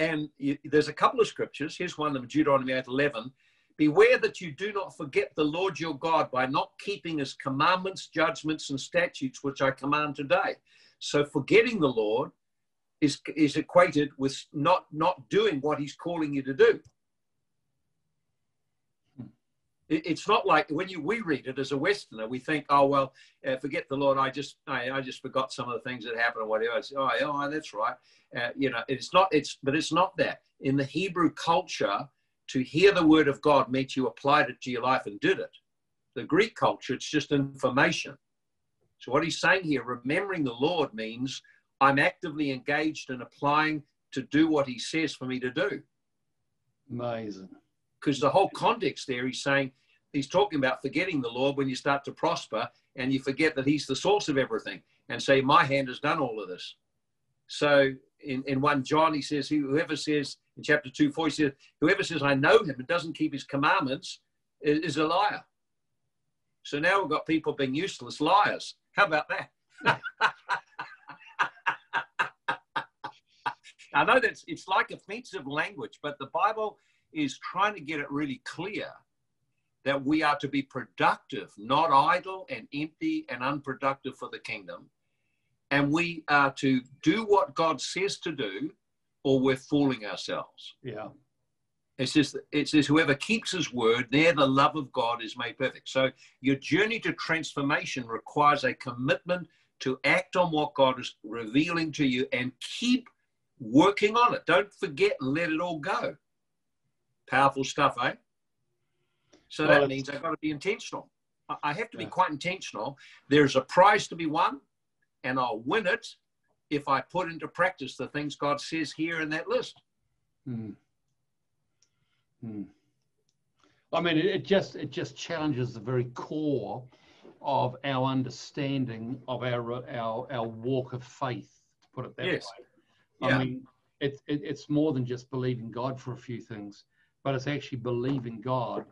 And you, there's a couple of scriptures. Here's one of Deuteronomy 8 11. Beware that you do not forget the Lord your God by not keeping his commandments, judgments, and statutes, which I command today. So forgetting the Lord is, is equated with not, not doing what he's calling you to do it's not like when you we read it as a Westerner, we think, oh well, uh, forget the Lord. I just I, I, just forgot some of the things that happened or whatever. It's, oh, oh, that's right. Uh, you know, it's not. It's but it's not that in the Hebrew culture. To hear the word of God meant you applied it to your life and did it. The Greek culture, it's just information. So what he's saying here, remembering the Lord means I'm actively engaged in applying to do what he says for me to do. Amazing. Because the whole context there, he's saying, he's talking about forgetting the Lord when you start to prosper and you forget that he's the source of everything and say, My hand has done all of this. So in, in 1 John, he says, Whoever says, in chapter 2, 4, he says, Whoever says, I know him and doesn't keep his commandments is, is a liar. So now we've got people being useless liars. How about that? I know that's it's like offensive language, but the Bible is trying to get it really clear that we are to be productive, not idle and empty and unproductive for the kingdom. And we are to do what God says to do, or we're fooling ourselves. Yeah. It says, it says, whoever keeps his word, there the love of God is made perfect. So your journey to transformation requires a commitment to act on what God is revealing to you and keep working on it. Don't forget and let it all go. Powerful stuff, eh? So well, that means I've got to be intentional. I have to be quite intentional. There's a prize to be won, and I'll win it if I put into practice the things God says here in that list. Hmm. Hmm. I mean, it just it just challenges the very core of our understanding of our our our walk of faith. To put it that yes. way. Yeah. I mean, it's it, it's more than just believing God for a few things, but it's actually believing God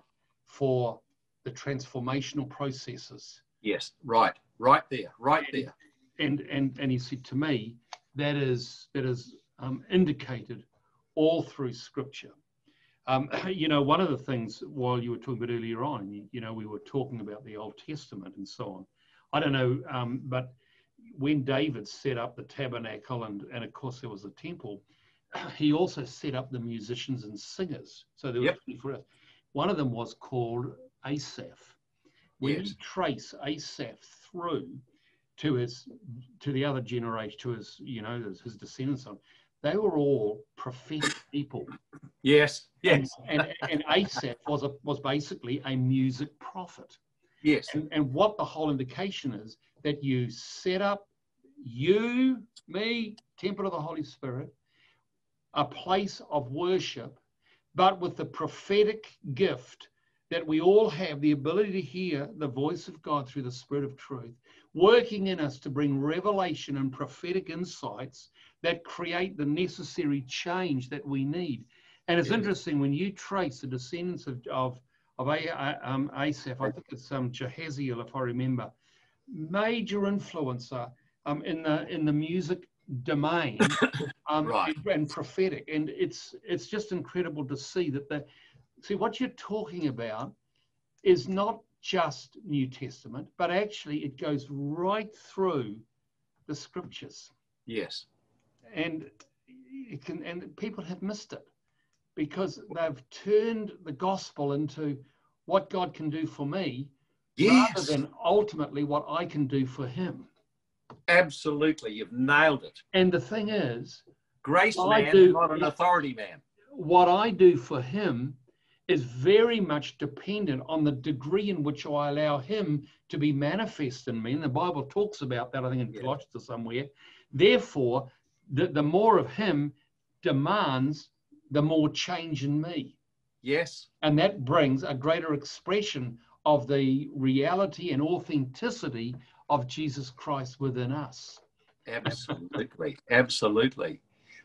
for the transformational processes. Yes, right, right there, right and, there. And and and he said to me, that is that is um, indicated all through Scripture. Um, you know, one of the things while you were talking about earlier on, you, you, know, we were talking about the Old Testament and so on. I don't know, um, but when David set up the tabernacle and, and of course there was the temple, he also set up the musicians and singers. So there yep. were one of them was called Asaph. When yes. you trace Asaph through to his to the other generation, to his you know his, his descendants on, they were all prophetic people. Yes, yes. And, and, and Asaph was a, was basically a music prophet. Yes. And, and what the whole indication is that you set up you, me, temple of the Holy Spirit, a place of worship, but with the prophetic gift that we all have the ability to hear the voice of God through the Spirit of truth, working in us to bring revelation and prophetic insights that create the necessary change that we need. And it's yeah. interesting when you trace the descendants of, of, of um, Asaph, I think it's um, Jahaziel, if I remember, major influencer um, in the in the music domain um, right. and, and, prophetic, and it's it's just incredible to see that the see what you're talking about is not just New Testament, but actually it goes right through the scriptures. Yes, and it can and people have missed it because they've turned the gospel into what God can do for me yes. rather than ultimately what I can do for Him. Absolutely, you've nailed it. And the thing is, grace man, do, not an authority man. What I do for him is very much dependent on the degree in which I allow him to be manifest in me. And the Bible talks about that, I think, in yeah. Colossians somewhere. Therefore, the, the more of him demands the more change in me. Yes. And that brings a greater expression of the reality and authenticity of Jesus Christ within us. Absolutely. Absolutely.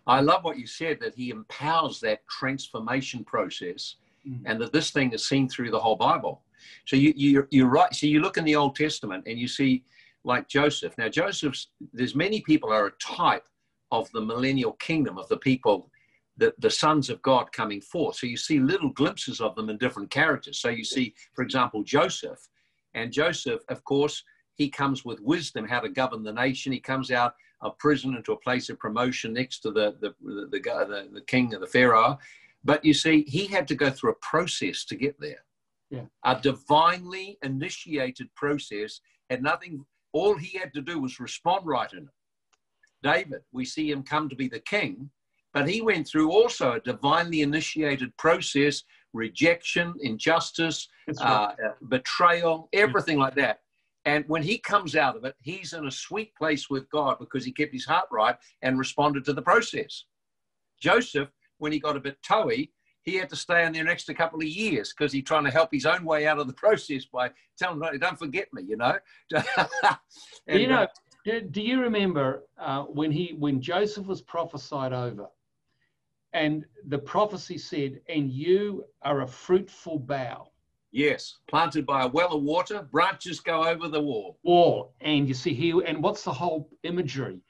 I love what you said that he empowers that transformation process mm. and that this thing is seen through the whole Bible. So you, you, you're right. So you look in the Old Testament and you see like Joseph. Now, Joseph's, there's many people are a type of the millennial kingdom of the people, the, the sons of God coming forth. So you see little glimpses of them in different characters. So you see, for example, Joseph. And Joseph, of course, he comes with wisdom how to govern the nation. He comes out of prison into a place of promotion next to the, the, the, the, the, king of the Pharaoh. But you see, he had to go through a process to get there. Yeah. A divinely initiated process had nothing, all he had to do was respond right in it. David, we see him come to be the king, but he went through also a divinely initiated process rejection, injustice, right. uh, betrayal, everything like that. And when he comes out of it, he's in a sweet place with God because he kept his heart right and responded to the process. Joseph, when he got a bit toey, he had to stay in there an extra couple of years because he's trying to help his own way out of the process by telling him, don't forget me, you know. and, you know, uh, do you remember uh, when he when Joseph was prophesied over, and the prophecy said, "And you are a fruitful bough." Yes, planted by a well of water, branches go over the wall. Wall, and you see here, and what's the whole imagery?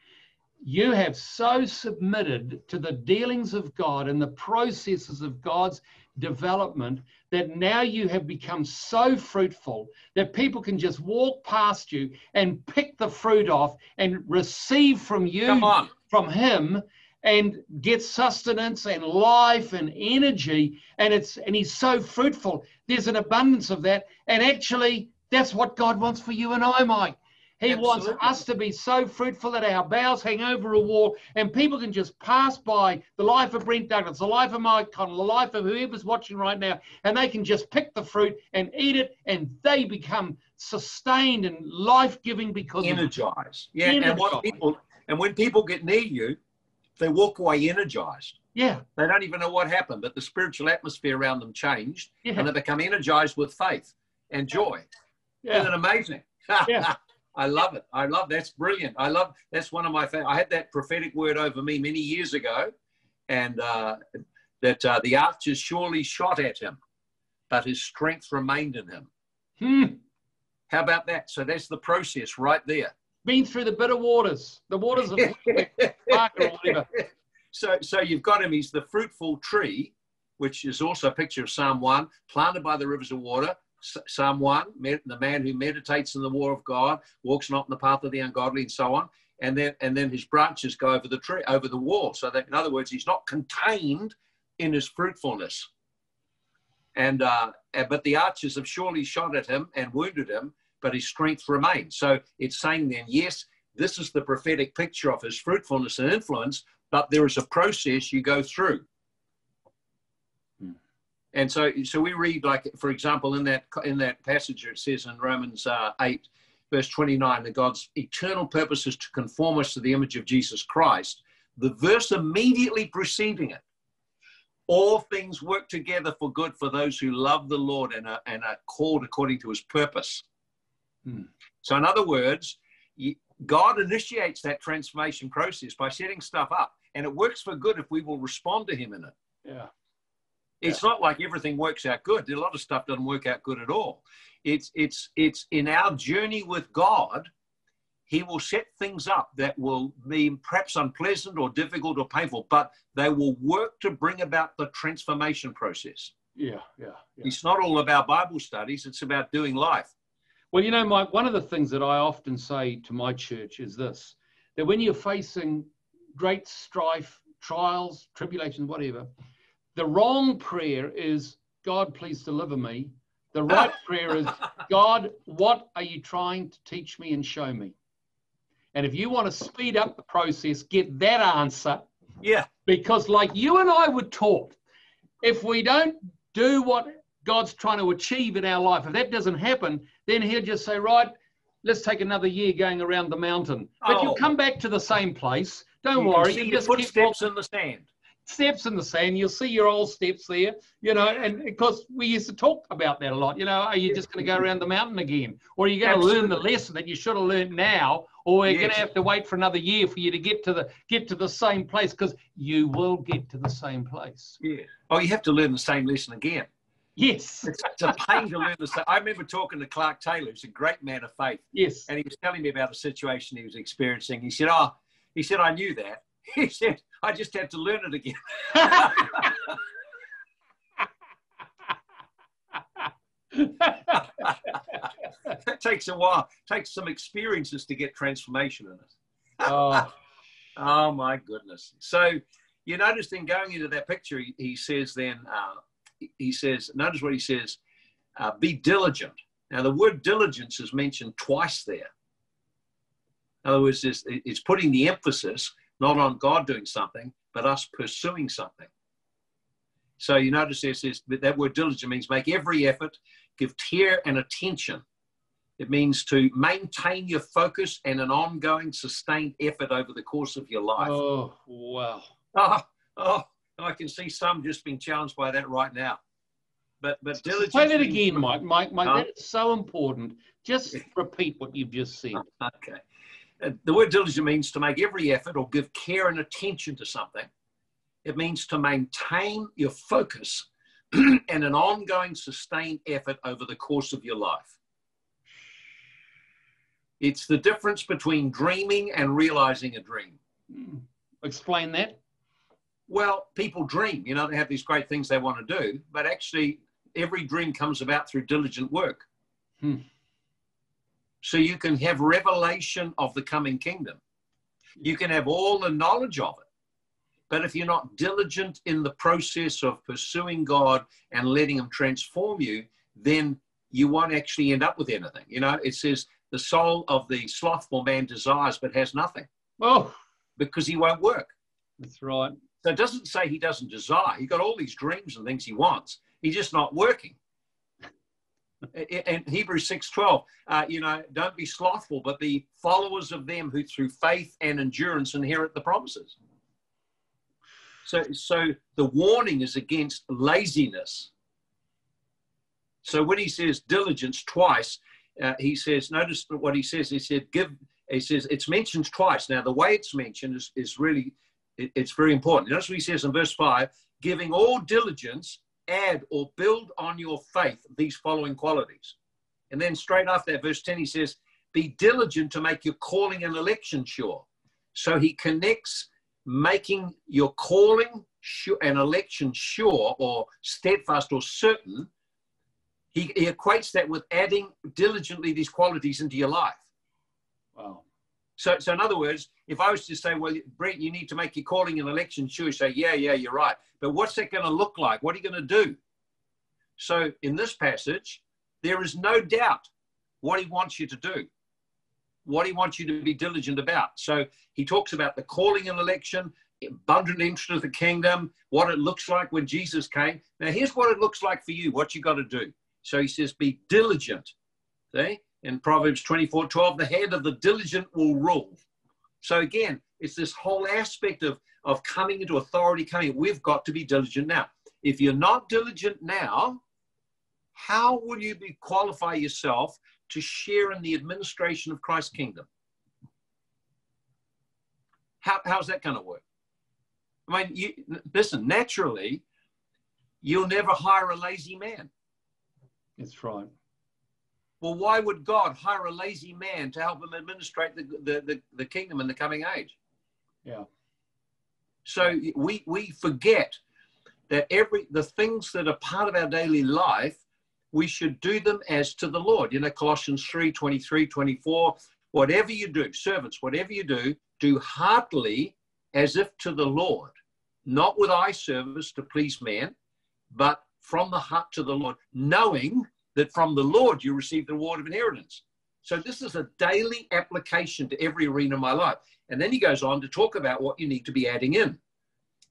you have so submitted to the dealings of God and the processes of God's development that now you have become so fruitful that people can just walk past you and pick the fruit off and receive from you, from Him, and get sustenance and life and energy. And it's and He's so fruitful. There's an abundance of that. And actually, that's what God wants for you and I, Mike. He Absolutely. wants us to be so fruitful that our boughs hang over a wall and people can just pass by the life of Brent Douglas, the life of Mike Connell, the life of whoever's watching right now, and they can just pick the fruit and eat it and they become sustained and life giving because energized. Yeah, energized. and what people and when people get near you, they walk away energized. Yeah. They don't even know what happened, but the spiritual atmosphere around them changed yeah. and they become energized with faith and joy. Yeah. Isn't it amazing? yeah. I love it. I love that's brilliant. I love that's one of my favorite. I had that prophetic word over me many years ago, and uh, that uh, the archers surely shot at him, but his strength remained in him. Hmm. How about that? So that's the process right there. Been through the bitter waters, the waters of whatever. So, so you've got him. He's the fruitful tree, which is also a picture of Psalm one, planted by the rivers of water Psalm one, the man who meditates in the war of God, walks not in the path of the ungodly, and so on. And then, and then his branches go over the tree, over the wall. So that, in other words, he's not contained in his fruitfulness. And uh, but the archers have surely shot at him and wounded him, but his strength remains. So it's saying then, yes, this is the prophetic picture of his fruitfulness and influence, but there is a process you go through. And so, so we read like, for example, in that in that passage it says in Romans uh, eight, verse twenty nine, that God's eternal purpose is to conform us to the image of Jesus Christ. The verse immediately preceding it, all things work together for good for those who love the Lord and are, and are called according to His purpose. Hmm. So, in other words, God initiates that transformation process by setting stuff up, and it works for good if we will respond to Him in it. Yeah. It's yeah. not like everything works out good. A lot of stuff doesn't work out good at all. It's it's it's in our journey with God, He will set things up that will be perhaps unpleasant or difficult or painful, but they will work to bring about the transformation process. Yeah, yeah. yeah. It's not all about Bible studies, it's about doing life. Well, you know, Mike, one of the things that I often say to my church is this that when you're facing great strife, trials, tribulations, whatever, the wrong prayer is, God, please deliver me. The right prayer is, God, what are you trying to teach me and show me? And if you want to speed up the process, get that answer. Yeah. Because, like you and I were taught, if we don't do what God's trying to achieve in our life, if that doesn't happen, then He'll just say, right, let's take another year going around the mountain. But oh. you'll come back to the same place. Don't you worry. you just footsteps in the sand steps in the sand. You'll see your old steps there, you know, and because we used to talk about that a lot. You know, are you just going to go around the mountain again? Or are you going to learn the lesson that you should have learned now? Or we're yes. going to have to wait for another year for you to get to the get to the same place because you will get to the same place. Yeah. Oh, you have to learn the same lesson again. Yes. It's, it's a pain to learn the same. I remember talking to Clark Taylor, who's a great man of faith. Yes. And he was telling me about a situation he was experiencing. He said, Oh, he said, I knew that. He said, I just had to learn it again. that takes a while. It takes some experiences to get transformation in it. oh. oh my goodness. So you notice then going into that picture, he, he says then, uh, he says, notice what he says, uh, be diligent. Now the word diligence is mentioned twice there. In other words, it's, it's putting the emphasis not on God doing something, but us pursuing something. So you notice this is that word diligent means make every effort, give care and attention. It means to maintain your focus and an ongoing, sustained effort over the course of your life. Oh, wow. Oh, oh And I can see some just being challenged by that right now. But but diligence. Say that again, Mike. Mike, Mike, huh? that's so important. Just repeat what you've just said. Okay. Uh, the word diligent means to make every effort or give care and attention to something. It means to maintain your focus and an ongoing sustained effort over the course of your life. It's the difference between dreaming and realizing a dream. Hmm. Explain that. Well, people dream, you know, they have these great things they want to do, but actually, every dream comes about through diligent work. Hmm. So you can have revelation of the coming kingdom. You can have all the knowledge of it. But if you're not diligent in the process of pursuing God and letting Him transform you, then you won't actually end up with anything. You know, it says the soul of the slothful man desires but has nothing. Oh, because he won't work. That's right. It doesn't say he doesn't desire. He got all these dreams and things he wants. He's just not working. In Hebrews 6:12, uh, you know, don't be slothful, but be followers of them who through faith and endurance inherit the promises. So, so the warning is against laziness. So when he says diligence twice, uh, he says, notice what he says. He said, give. He says it's mentioned twice. Now the way it's mentioned is, is really it, it's very important. That's what he says in verse five: giving all diligence, add or build on your faith these following qualities. And then straight after that, verse 10, he says, Be diligent to make your calling and election sure. So he connects making your calling sure, and election sure or steadfast or certain, he, he equates that with adding diligently these qualities into your life. Wow. So, so in other words, if I was to say, well, Brett, you need to make your calling and election sure, say, yeah, yeah, you're right. But what's that going to look like? What are you going to do? So in this passage, there is no doubt what he wants you to do what he wants you to be diligent about. So he talks about the calling and election, abundant interest of the kingdom, what it looks like when Jesus came. Now, here's what it looks like for you, what you got to do. So he says, be diligent. See? In Proverbs 24 12, the hand of the diligent will rule. So again, it's this whole aspect of, of coming into authority, coming. We've got to be diligent now. If you're not diligent now, how will you be qualify yourself to share in the administration of Christ's kingdom. How, how's that going to work? I mean, you, listen, naturally, you'll never hire a lazy man. That's right. Well, why would God hire a lazy man to help him administrate the, the, the, the kingdom in the coming age? Yeah. So we, we forget that every the things that are part of our daily life we should do them as to the Lord. You know, Colossians 3 23, 24. Whatever you do, servants, whatever you do, do heartily as if to the Lord, not with eye service to please man, but from the heart to the Lord, knowing that from the Lord you receive the reward of inheritance. So this is a daily application to every arena of my life. And then he goes on to talk about what you need to be adding in.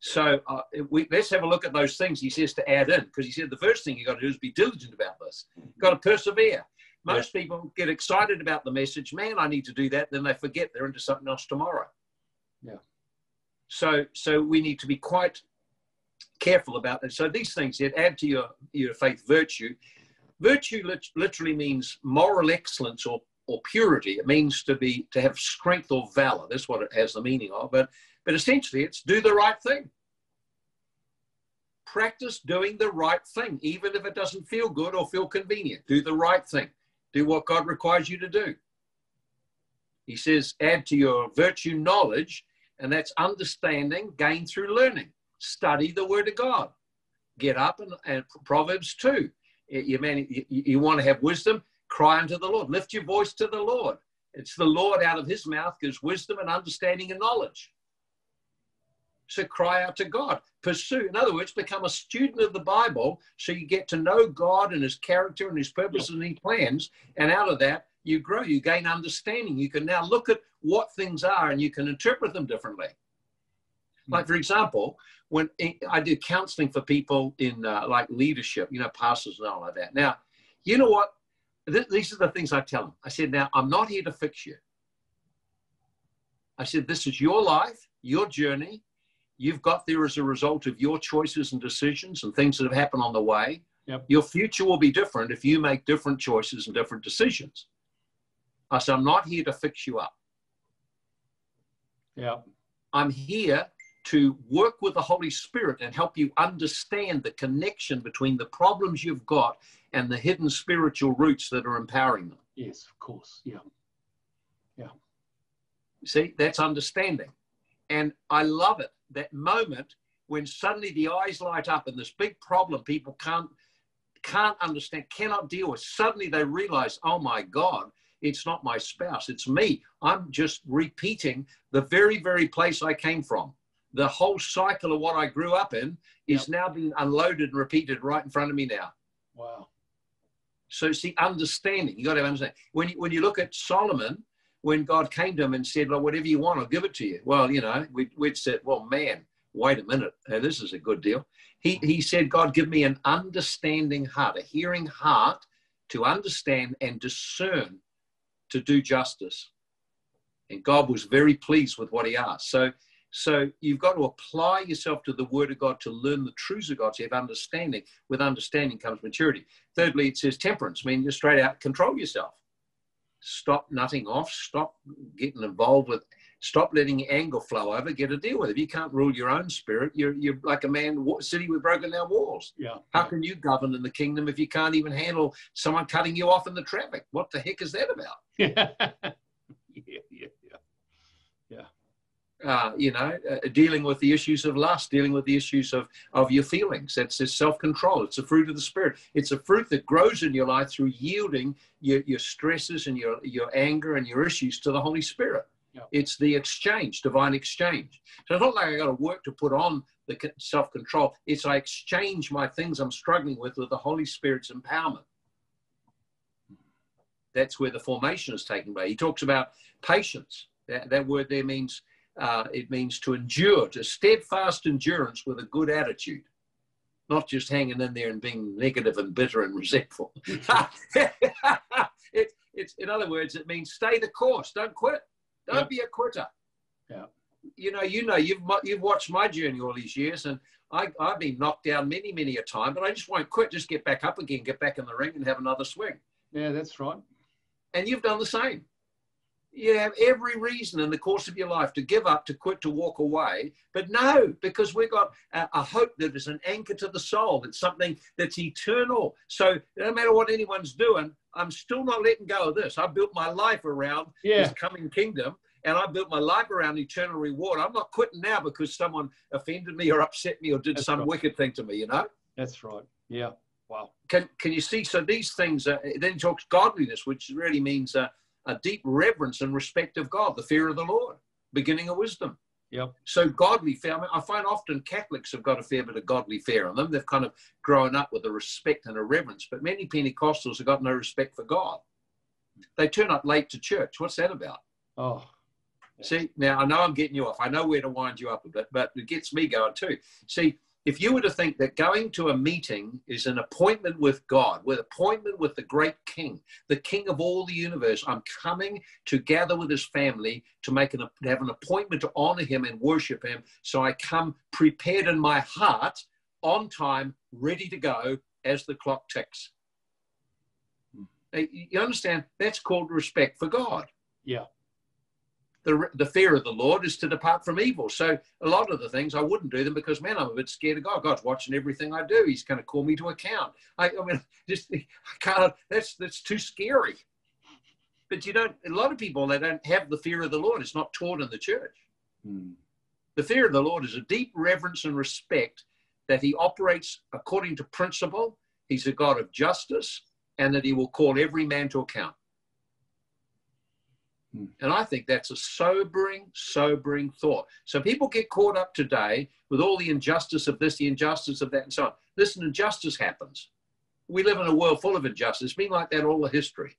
So uh, we, let's have a look at those things he says to add in, because he said the first thing you got to do is be diligent about this. You've got to persevere. Most yeah. people get excited about the message, man, I need to do that. Then they forget they're into something else tomorrow. Yeah. So, so we need to be quite careful about it. So these things that add to your, your faith virtue. Virtue literally means moral excellence or, or purity. It means to be to have strength or valor. That's what it has the meaning of. But but essentially, it's do the right thing. Practice doing the right thing, even if it doesn't feel good or feel convenient. Do the right thing. Do what God requires you to do. He says, add to your virtue knowledge, and that's understanding gained through learning. Study the Word of God. Get up and, and Proverbs 2. You, man, you, you want to have wisdom? Cry unto the Lord. Lift your voice to the Lord. It's the Lord out of his mouth gives wisdom and understanding and knowledge. So cry out to God. Pursue, in other words, become a student of the Bible so you get to know God and his character and his purposes and his plans. And out of that, you grow, you gain understanding. You can now look at what things are and you can interpret them differently. Like, for example, when I do counseling for people in uh, like leadership, you know, pastors and all like that. Now, you know what? Th- these are the things I tell them. I said, now, I'm not here to fix you. I said, this is your life, your journey, You've got there as a result of your choices and decisions and things that have happened on the way. Yep. Your future will be different if you make different choices and different decisions. I said, I'm not here to fix you up. Yeah. I'm here to work with the Holy Spirit and help you understand the connection between the problems you've got and the hidden spiritual roots that are empowering them. Yes, of course. Yeah. Yeah. See, that's understanding. And I love it. That moment when suddenly the eyes light up and this big problem people can't can't understand, cannot deal with. Suddenly they realize, oh my God, it's not my spouse, it's me. I'm just repeating the very, very place I came from. The whole cycle of what I grew up in is Yep. now being unloaded and repeated right in front of me now. Wow. So see, understanding. You got to understand. When you, when you look at Solomon, when God came to him and said, "Well, whatever you want, I'll give it to you." Well, you know, we'd, we'd said, "Well, man, wait a minute, uh, this is a good deal." He he said, "God, give me an understanding heart, a hearing heart, to understand and discern, to do justice." And God was very pleased with what he asked. So. So you've got to apply yourself to the Word of God to learn the truths of God. To have understanding. With understanding comes maturity. Thirdly, it says temperance. I mean, just straight out control yourself. Stop nutting off. Stop getting involved with. Stop letting anger flow over. Get a deal with it. If you can't rule your own spirit, you're you're like a man sitting with broken down walls. Yeah. How can you govern in the kingdom if you can't even handle someone cutting you off in the traffic? What the heck is that about? yeah. yeah. Uh, you know, uh, dealing with the issues of lust, dealing with the issues of, of your feelings. That's it's self-control. It's a fruit of the spirit. It's a fruit that grows in your life through yielding your, your stresses and your, your anger and your issues to the Holy Spirit. Yeah. It's the exchange, divine exchange. So it's not like I got to work to put on the self-control. It's I exchange my things I'm struggling with with the Holy Spirit's empowerment. That's where the formation is taking place. He talks about patience. That, that word there means uh, it means to endure, to steadfast endurance with a good attitude, not just hanging in there and being negative and bitter and resentful. it, it's, in other words, it means stay the course, don't quit, don't Yeah. be a quitter. Yeah. You know, you know, you've you've watched my journey all these years, and I, I've been knocked down many, many a time, but I just won't quit. Just get back up again, get back in the ring, and have another swing. Yeah, that's right. And you've done the same. You have every reason in the course of your life to give up, to quit, to walk away. But no, because we've got a, a hope that is an anchor to the soul. It's something that's eternal. So no matter what anyone's doing, I'm still not letting go of this. I built my life around Yeah. this coming kingdom. And I built my life around eternal reward. I'm not quitting now because someone offended me or upset me or did That's some right. wicked thing to me, you know? That's right. Yeah. Wow. can can you see? So these things. Uh, then he talks godliness, which really means uh, a deep reverence and respect of God, the fear of the Lord, beginning of wisdom. Yep. So godly fear. I, mean, I find often Catholics have got a fair bit of godly fear on them. They've kind of grown up with a respect and a reverence, but many Pentecostals have got no respect for God. They turn up late to church. What's that about? Oh. See, now I know I'm getting you off. I know where to wind you up a bit, but it gets me going too. See, if you were to think that going to a meeting is an appointment with God, with appointment with the great King, the King of all the universe, I'm coming to gather with his family to make an to have an appointment to honor him and worship him. So I come prepared in my heart, on time, ready to go as the clock ticks. Hmm. Now, You understand? That's called respect for God Yeah. The, the fear of the Lord is to depart from evil. So a lot of the things I wouldn't do them because, man, I'm a bit scared of God. God's watching everything I do. He's going to call me to account. I, I mean, just I can't. That's that's too scary. But you don't. A lot of people they don't have the fear of the Lord. It's not taught in the church. Hmm. The fear of the Lord is a deep reverence and respect that He operates according to principle. He's a God of justice, and that He will call every man to account. Hmm. And I think that's a sobering, sobering thought. So people get caught up today with all the injustice of this, the injustice of that, and so on. Listen, injustice happens. We live in a world full of injustice. It's been like that all the history.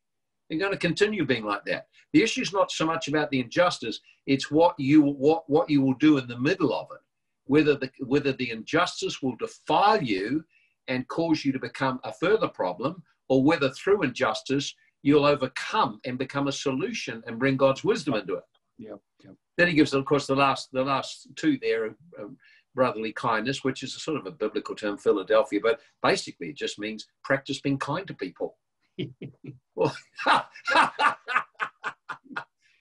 They're going to continue being like that. The issue is not so much about the injustice; it's what you what what you will do in the middle of it. Whether the whether the injustice will defile you and cause you to become a further problem, or whether through injustice you'll overcome and become a solution and bring God's wisdom into it. Yep. Yep. Then he gives, of course, the last the last two there, brotherly kindness, which is a sort of a biblical term, Philadelphia, but basically it just means practice being kind to people. well,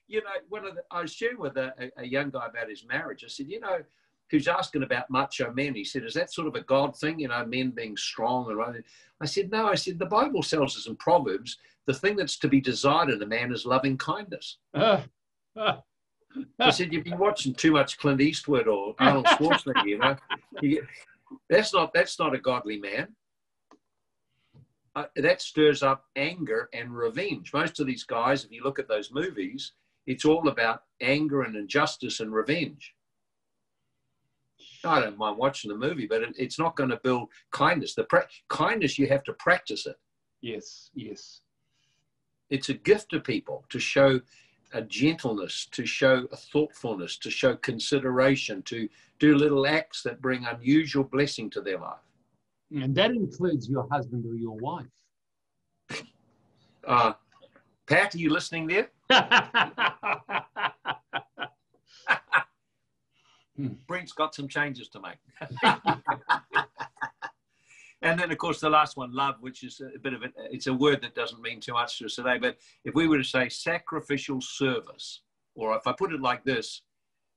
you know, one of the, I was sharing with a, a, young guy about his marriage. I said, you know, who's asking about macho men. He said, is that sort of a God thing, you know, men being strong and? I said, no. I said, the Bible tells us in Proverbs, the thing that's to be desired in a man is loving kindness. Uh, uh. I said, you've been watching too much Clint Eastwood or Arnold Schwarzenegger, you know. that's not that's not a godly man. Uh, that stirs up anger and revenge. Most of these guys, if you look at those movies, it's all about anger and injustice and revenge. I don't mind watching the movie, but it, it's not going to build kindness. The pra- kindness you have to practice it. Yes, yes. It's a gift to people to show a gentleness, to show a thoughtfulness, to show consideration, to do little acts that bring unusual blessing to their life. And that includes your husband or your wife. Uh, Pat, are you listening there? Hmm. Brent's got some changes to make. and then, of course, the last one, love, which is a bit of it. It's a word that doesn't mean too much to us today. But if we were to say sacrificial service, or if I put it like this,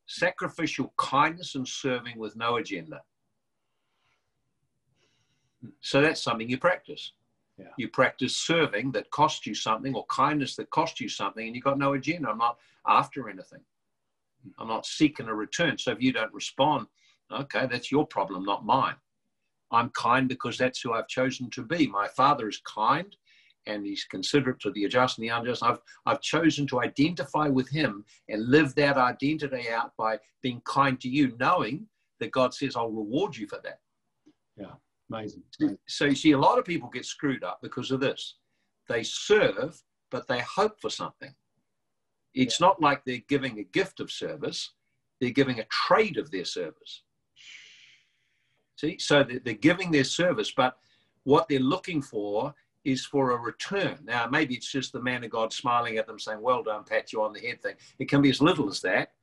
sacrificial kindness and serving with no agenda. So that's something you practice. Yeah. You practice serving that costs you something or kindness that costs you something, and you've got no agenda. I'm not after anything. I'm not seeking a return. So if you don't respond, okay, that's your problem, not mine. I'm kind because that's who I've chosen to be. My father is kind and he's considerate to the just and the unjust. I've, I've chosen to identify with him and live that identity out by being kind to you, knowing that God says, I'll reward you for that. Yeah, amazing. So you see, a lot of people get screwed up because of this. They serve, but they hope for something. It's yeah. not like they're giving a gift of service, they're giving a trade of their service. See, so they're giving their service, but what they're looking for is for a return. Now, maybe it's just the man of God smiling at them saying, Well done, pat you on the head thing. It can be as little as that.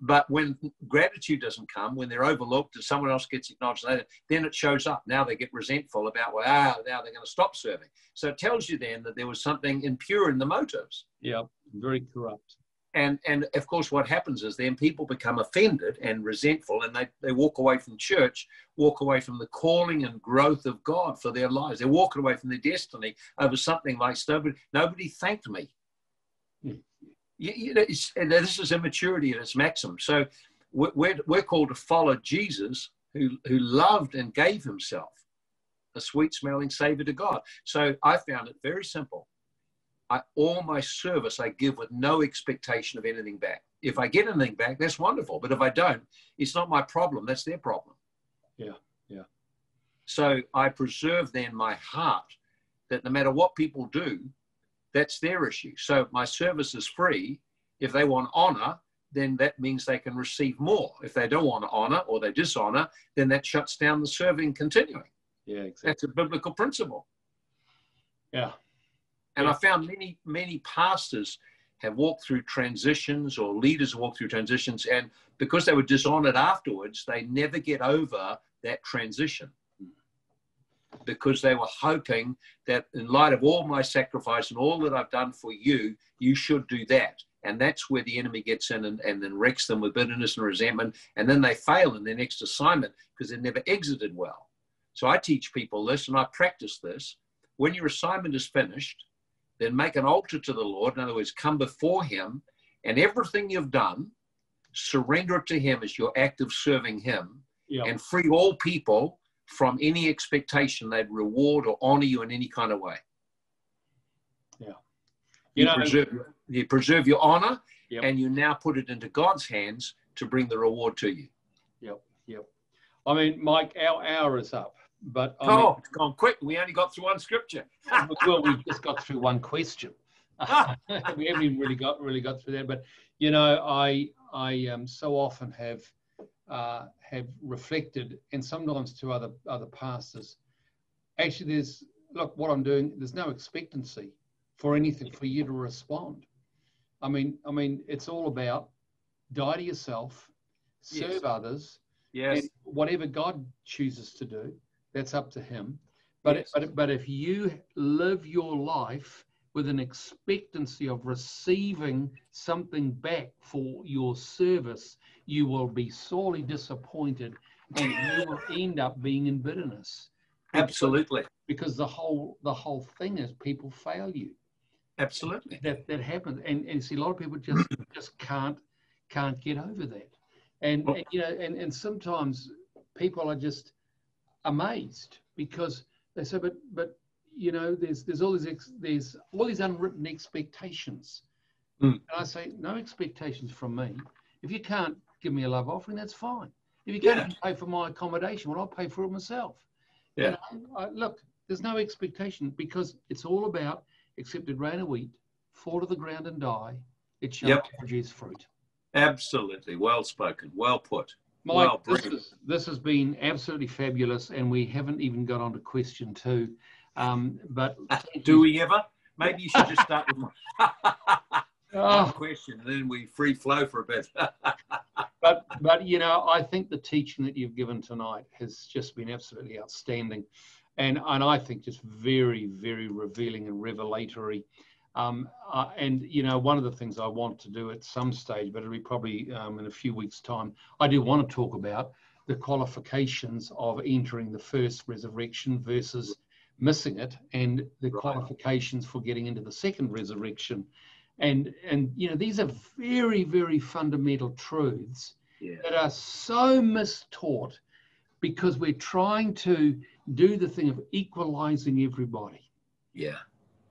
But when gratitude doesn't come, when they're overlooked and someone else gets acknowledged later, then it shows up. Now they get resentful about, well, ah, now they're going to stop serving. So it tells you then that there was something impure in the motives. Yeah, very corrupt. And, and of course, what happens is then people become offended and resentful and they, they walk away from church, walk away from the calling and growth of God for their lives. They're walking away from their destiny over something like nobody, nobody thanked me. You, you know, this is immaturity at its maximum. So we're, we're called to follow Jesus who, who loved and gave himself a sweet smelling savor to God. So I found it very simple. I, all my service I give with no expectation of anything back. If I get anything back, that's wonderful. But if I don't, it's not my problem. That's their problem. Yeah, yeah. So I preserve then my heart that no matter what people do, that's their issue. So my service is free. If they want honor, then that means they can receive more. If they don't want honor or they dishonor, then that shuts down the serving continuing. Yeah, exactly. That's a biblical principle. Yeah. And yeah. I found many, many pastors have walked through transitions or leaders walk through transitions, and because they were dishonored afterwards, they never get over that transition because they were hoping that in light of all my sacrifice and all that I've done for you, you should do that. And that's where the enemy gets in and, and then wrecks them with bitterness and resentment. And then they fail in their next assignment because they never exited well. So I teach people this and I practice this. When your assignment is finished, then make an altar to the Lord. In other words, come before Him and everything you've done, surrender it to Him as your act of serving Him yep. and free all people from any expectation they'd reward or honor you in any kind of way. Yeah. You, you know, preserve, you preserve your honor yep. and you now put it into God's hands to bring the reward to you. Yep. Yep. I mean, Mike, our hour is up. But I oh, mean, it's gone quick. We only got through one scripture. well, we just got through one question. we haven't even really got really got through that. But you know, I I um, so often have uh, have reflected, and sometimes to other other pastors. Actually, there's look what I'm doing. There's no expectancy for anything for you to respond. I mean, I mean, it's all about die to yourself, serve Yes. others, Yes. and whatever God chooses to do, that's up to Him. But, Yes. but, but if you live your life with an expectancy of receiving something back for your service, you will be sorely disappointed and you will end up being in bitterness. Absolutely. Because the whole the whole thing is people fail you. Absolutely. That that happens. And and see a lot of people just just can't can't get over that. And, Well- and you know, and, and sometimes people are just amazed because they say, but but you know, there's there's all these ex, there's all these unwritten expectations. Mm. And I say, no expectations from me. If you can't give me a love offering, that's fine. If you can't Yeah. pay for my accommodation, well, I'll pay for it myself. Yeah. I, look, there's no expectation because it's all about accepted rain or wheat, fall to the ground and die. It shall Yep. produce fruit. Absolutely. Well spoken. Well put. Mike, Well, this, is, this has been absolutely fabulous, and we haven't even got on to question two. Um, but Do we ever? Maybe you should just start with one Oh, question and then we free flow for a bit. but but you know, I think the teaching that you've given tonight has just been absolutely outstanding, and and I think just very very revealing and revelatory. Um, uh, and you know, one of the things I want to do at some stage, but it'll be probably um, in a few weeks' time. I do want to talk about the qualifications of entering the first resurrection versus missing it, and the Right. qualifications for getting into the second resurrection. And and you know, these are very very fundamental truths yeah. that are so mistaught because we're trying to do the thing of equalizing everybody, Yeah.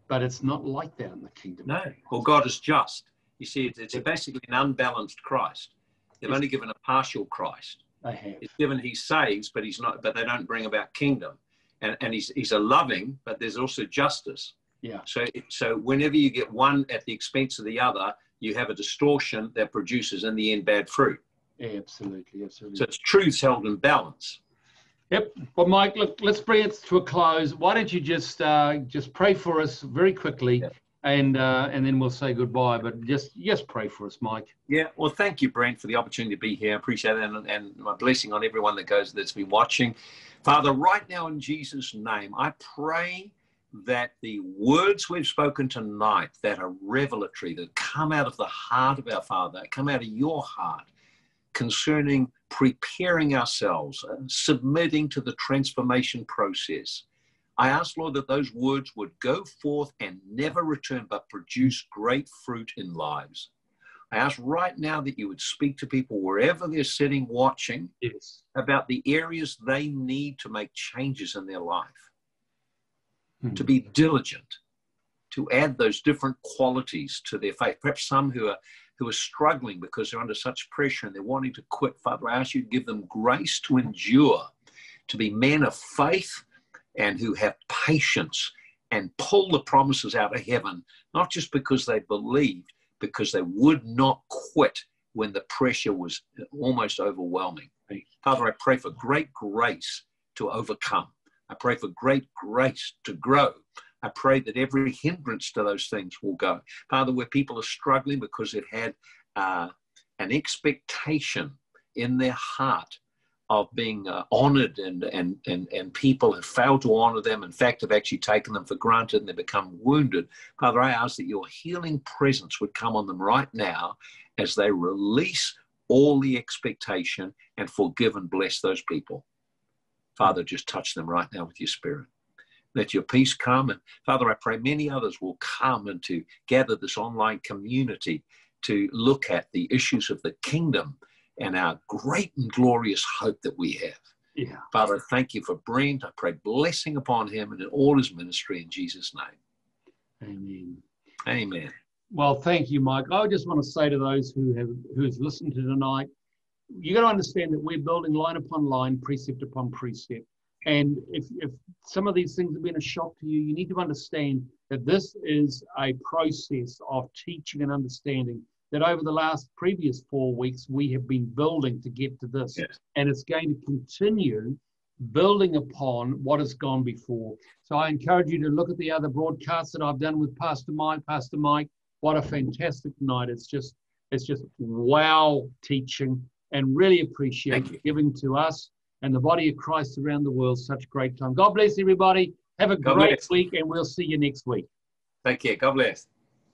but it's not like that in the kingdom. No. Well, God is just. You see, it's, it's basically an unbalanced Christ. They've Yes. only given a partial Christ. They have. It's given he saves, but he's not. But they don't bring about kingdom. And and he's he's a loving, but there's also justice. Yeah. So so whenever you get one at the expense of the other, you have a distortion that produces in the end bad fruit. Absolutely, absolutely. So it's truths held in balance. Yep. Well, Mike, look, let's bring it to a close. Why don't you just uh, just pray for us very quickly, Yeah. and uh, and then we'll say goodbye. But just just pray for us, Mike. Yeah, well, thank you, Brent, for the opportunity to be here. I appreciate that, and, and my blessing on everyone that goes that's been watching. Father, right now in Jesus' name, I pray that the words we've spoken tonight that are revelatory, that come out of the heart of our Father, come out of your heart, concerning preparing ourselves and submitting to the transformation process. I ask, Lord, that those words would go forth and never return, but produce great fruit in lives. I ask right now that you would speak to people wherever they're sitting watching Yes. about the areas they need to make changes in their life, Hmm. to be diligent, to add those different qualities to their faith. Perhaps some who are who are struggling because they're under such pressure and they're wanting to quit. Father, I ask you to give them grace to endure, to be men of faith and who have patience and pull the promises out of heaven, not just because they believed, because they would not quit when the pressure was almost overwhelming. Father, I pray for great grace to overcome. I pray for great grace to grow. I pray that every hindrance to those things will go. Father, where people are struggling because they've had uh, an expectation in their heart of being uh, honored and, and, and, and people have failed to honor them, in fact, have actually taken them for granted and they become wounded. Father, I ask that your healing presence would come on them right now as they release all the expectation and forgive and bless those people. Father, just touch them right now with your spirit. Let your peace come. And Father, I pray many others will come and to gather this online community to look at the issues of the kingdom and our great and glorious hope that we have. Yeah. Father, thank you for Brent. I pray blessing upon him and in all his ministry in Jesus' name. Amen. Amen. Well, thank you, Mike. I just want to say to those who have who's listened to tonight, you got to understand that we're building line upon line, precept upon precept. And if, if some of these things have been a shock to you, you need to understand that this is a process of teaching and understanding that over the last previous four weeks we have been building to get to this. Yes. And it's going to continue building upon what has gone before. So I encourage you to look at the other broadcasts that I've done with Pastor Mike. Pastor Mike, what a fantastic night. It's just It's just wow teaching and really appreciate you. giving to us and the body of Christ around the world such great time. God bless everybody. Have a God great bless. week and we'll see you next week. Take care. God bless.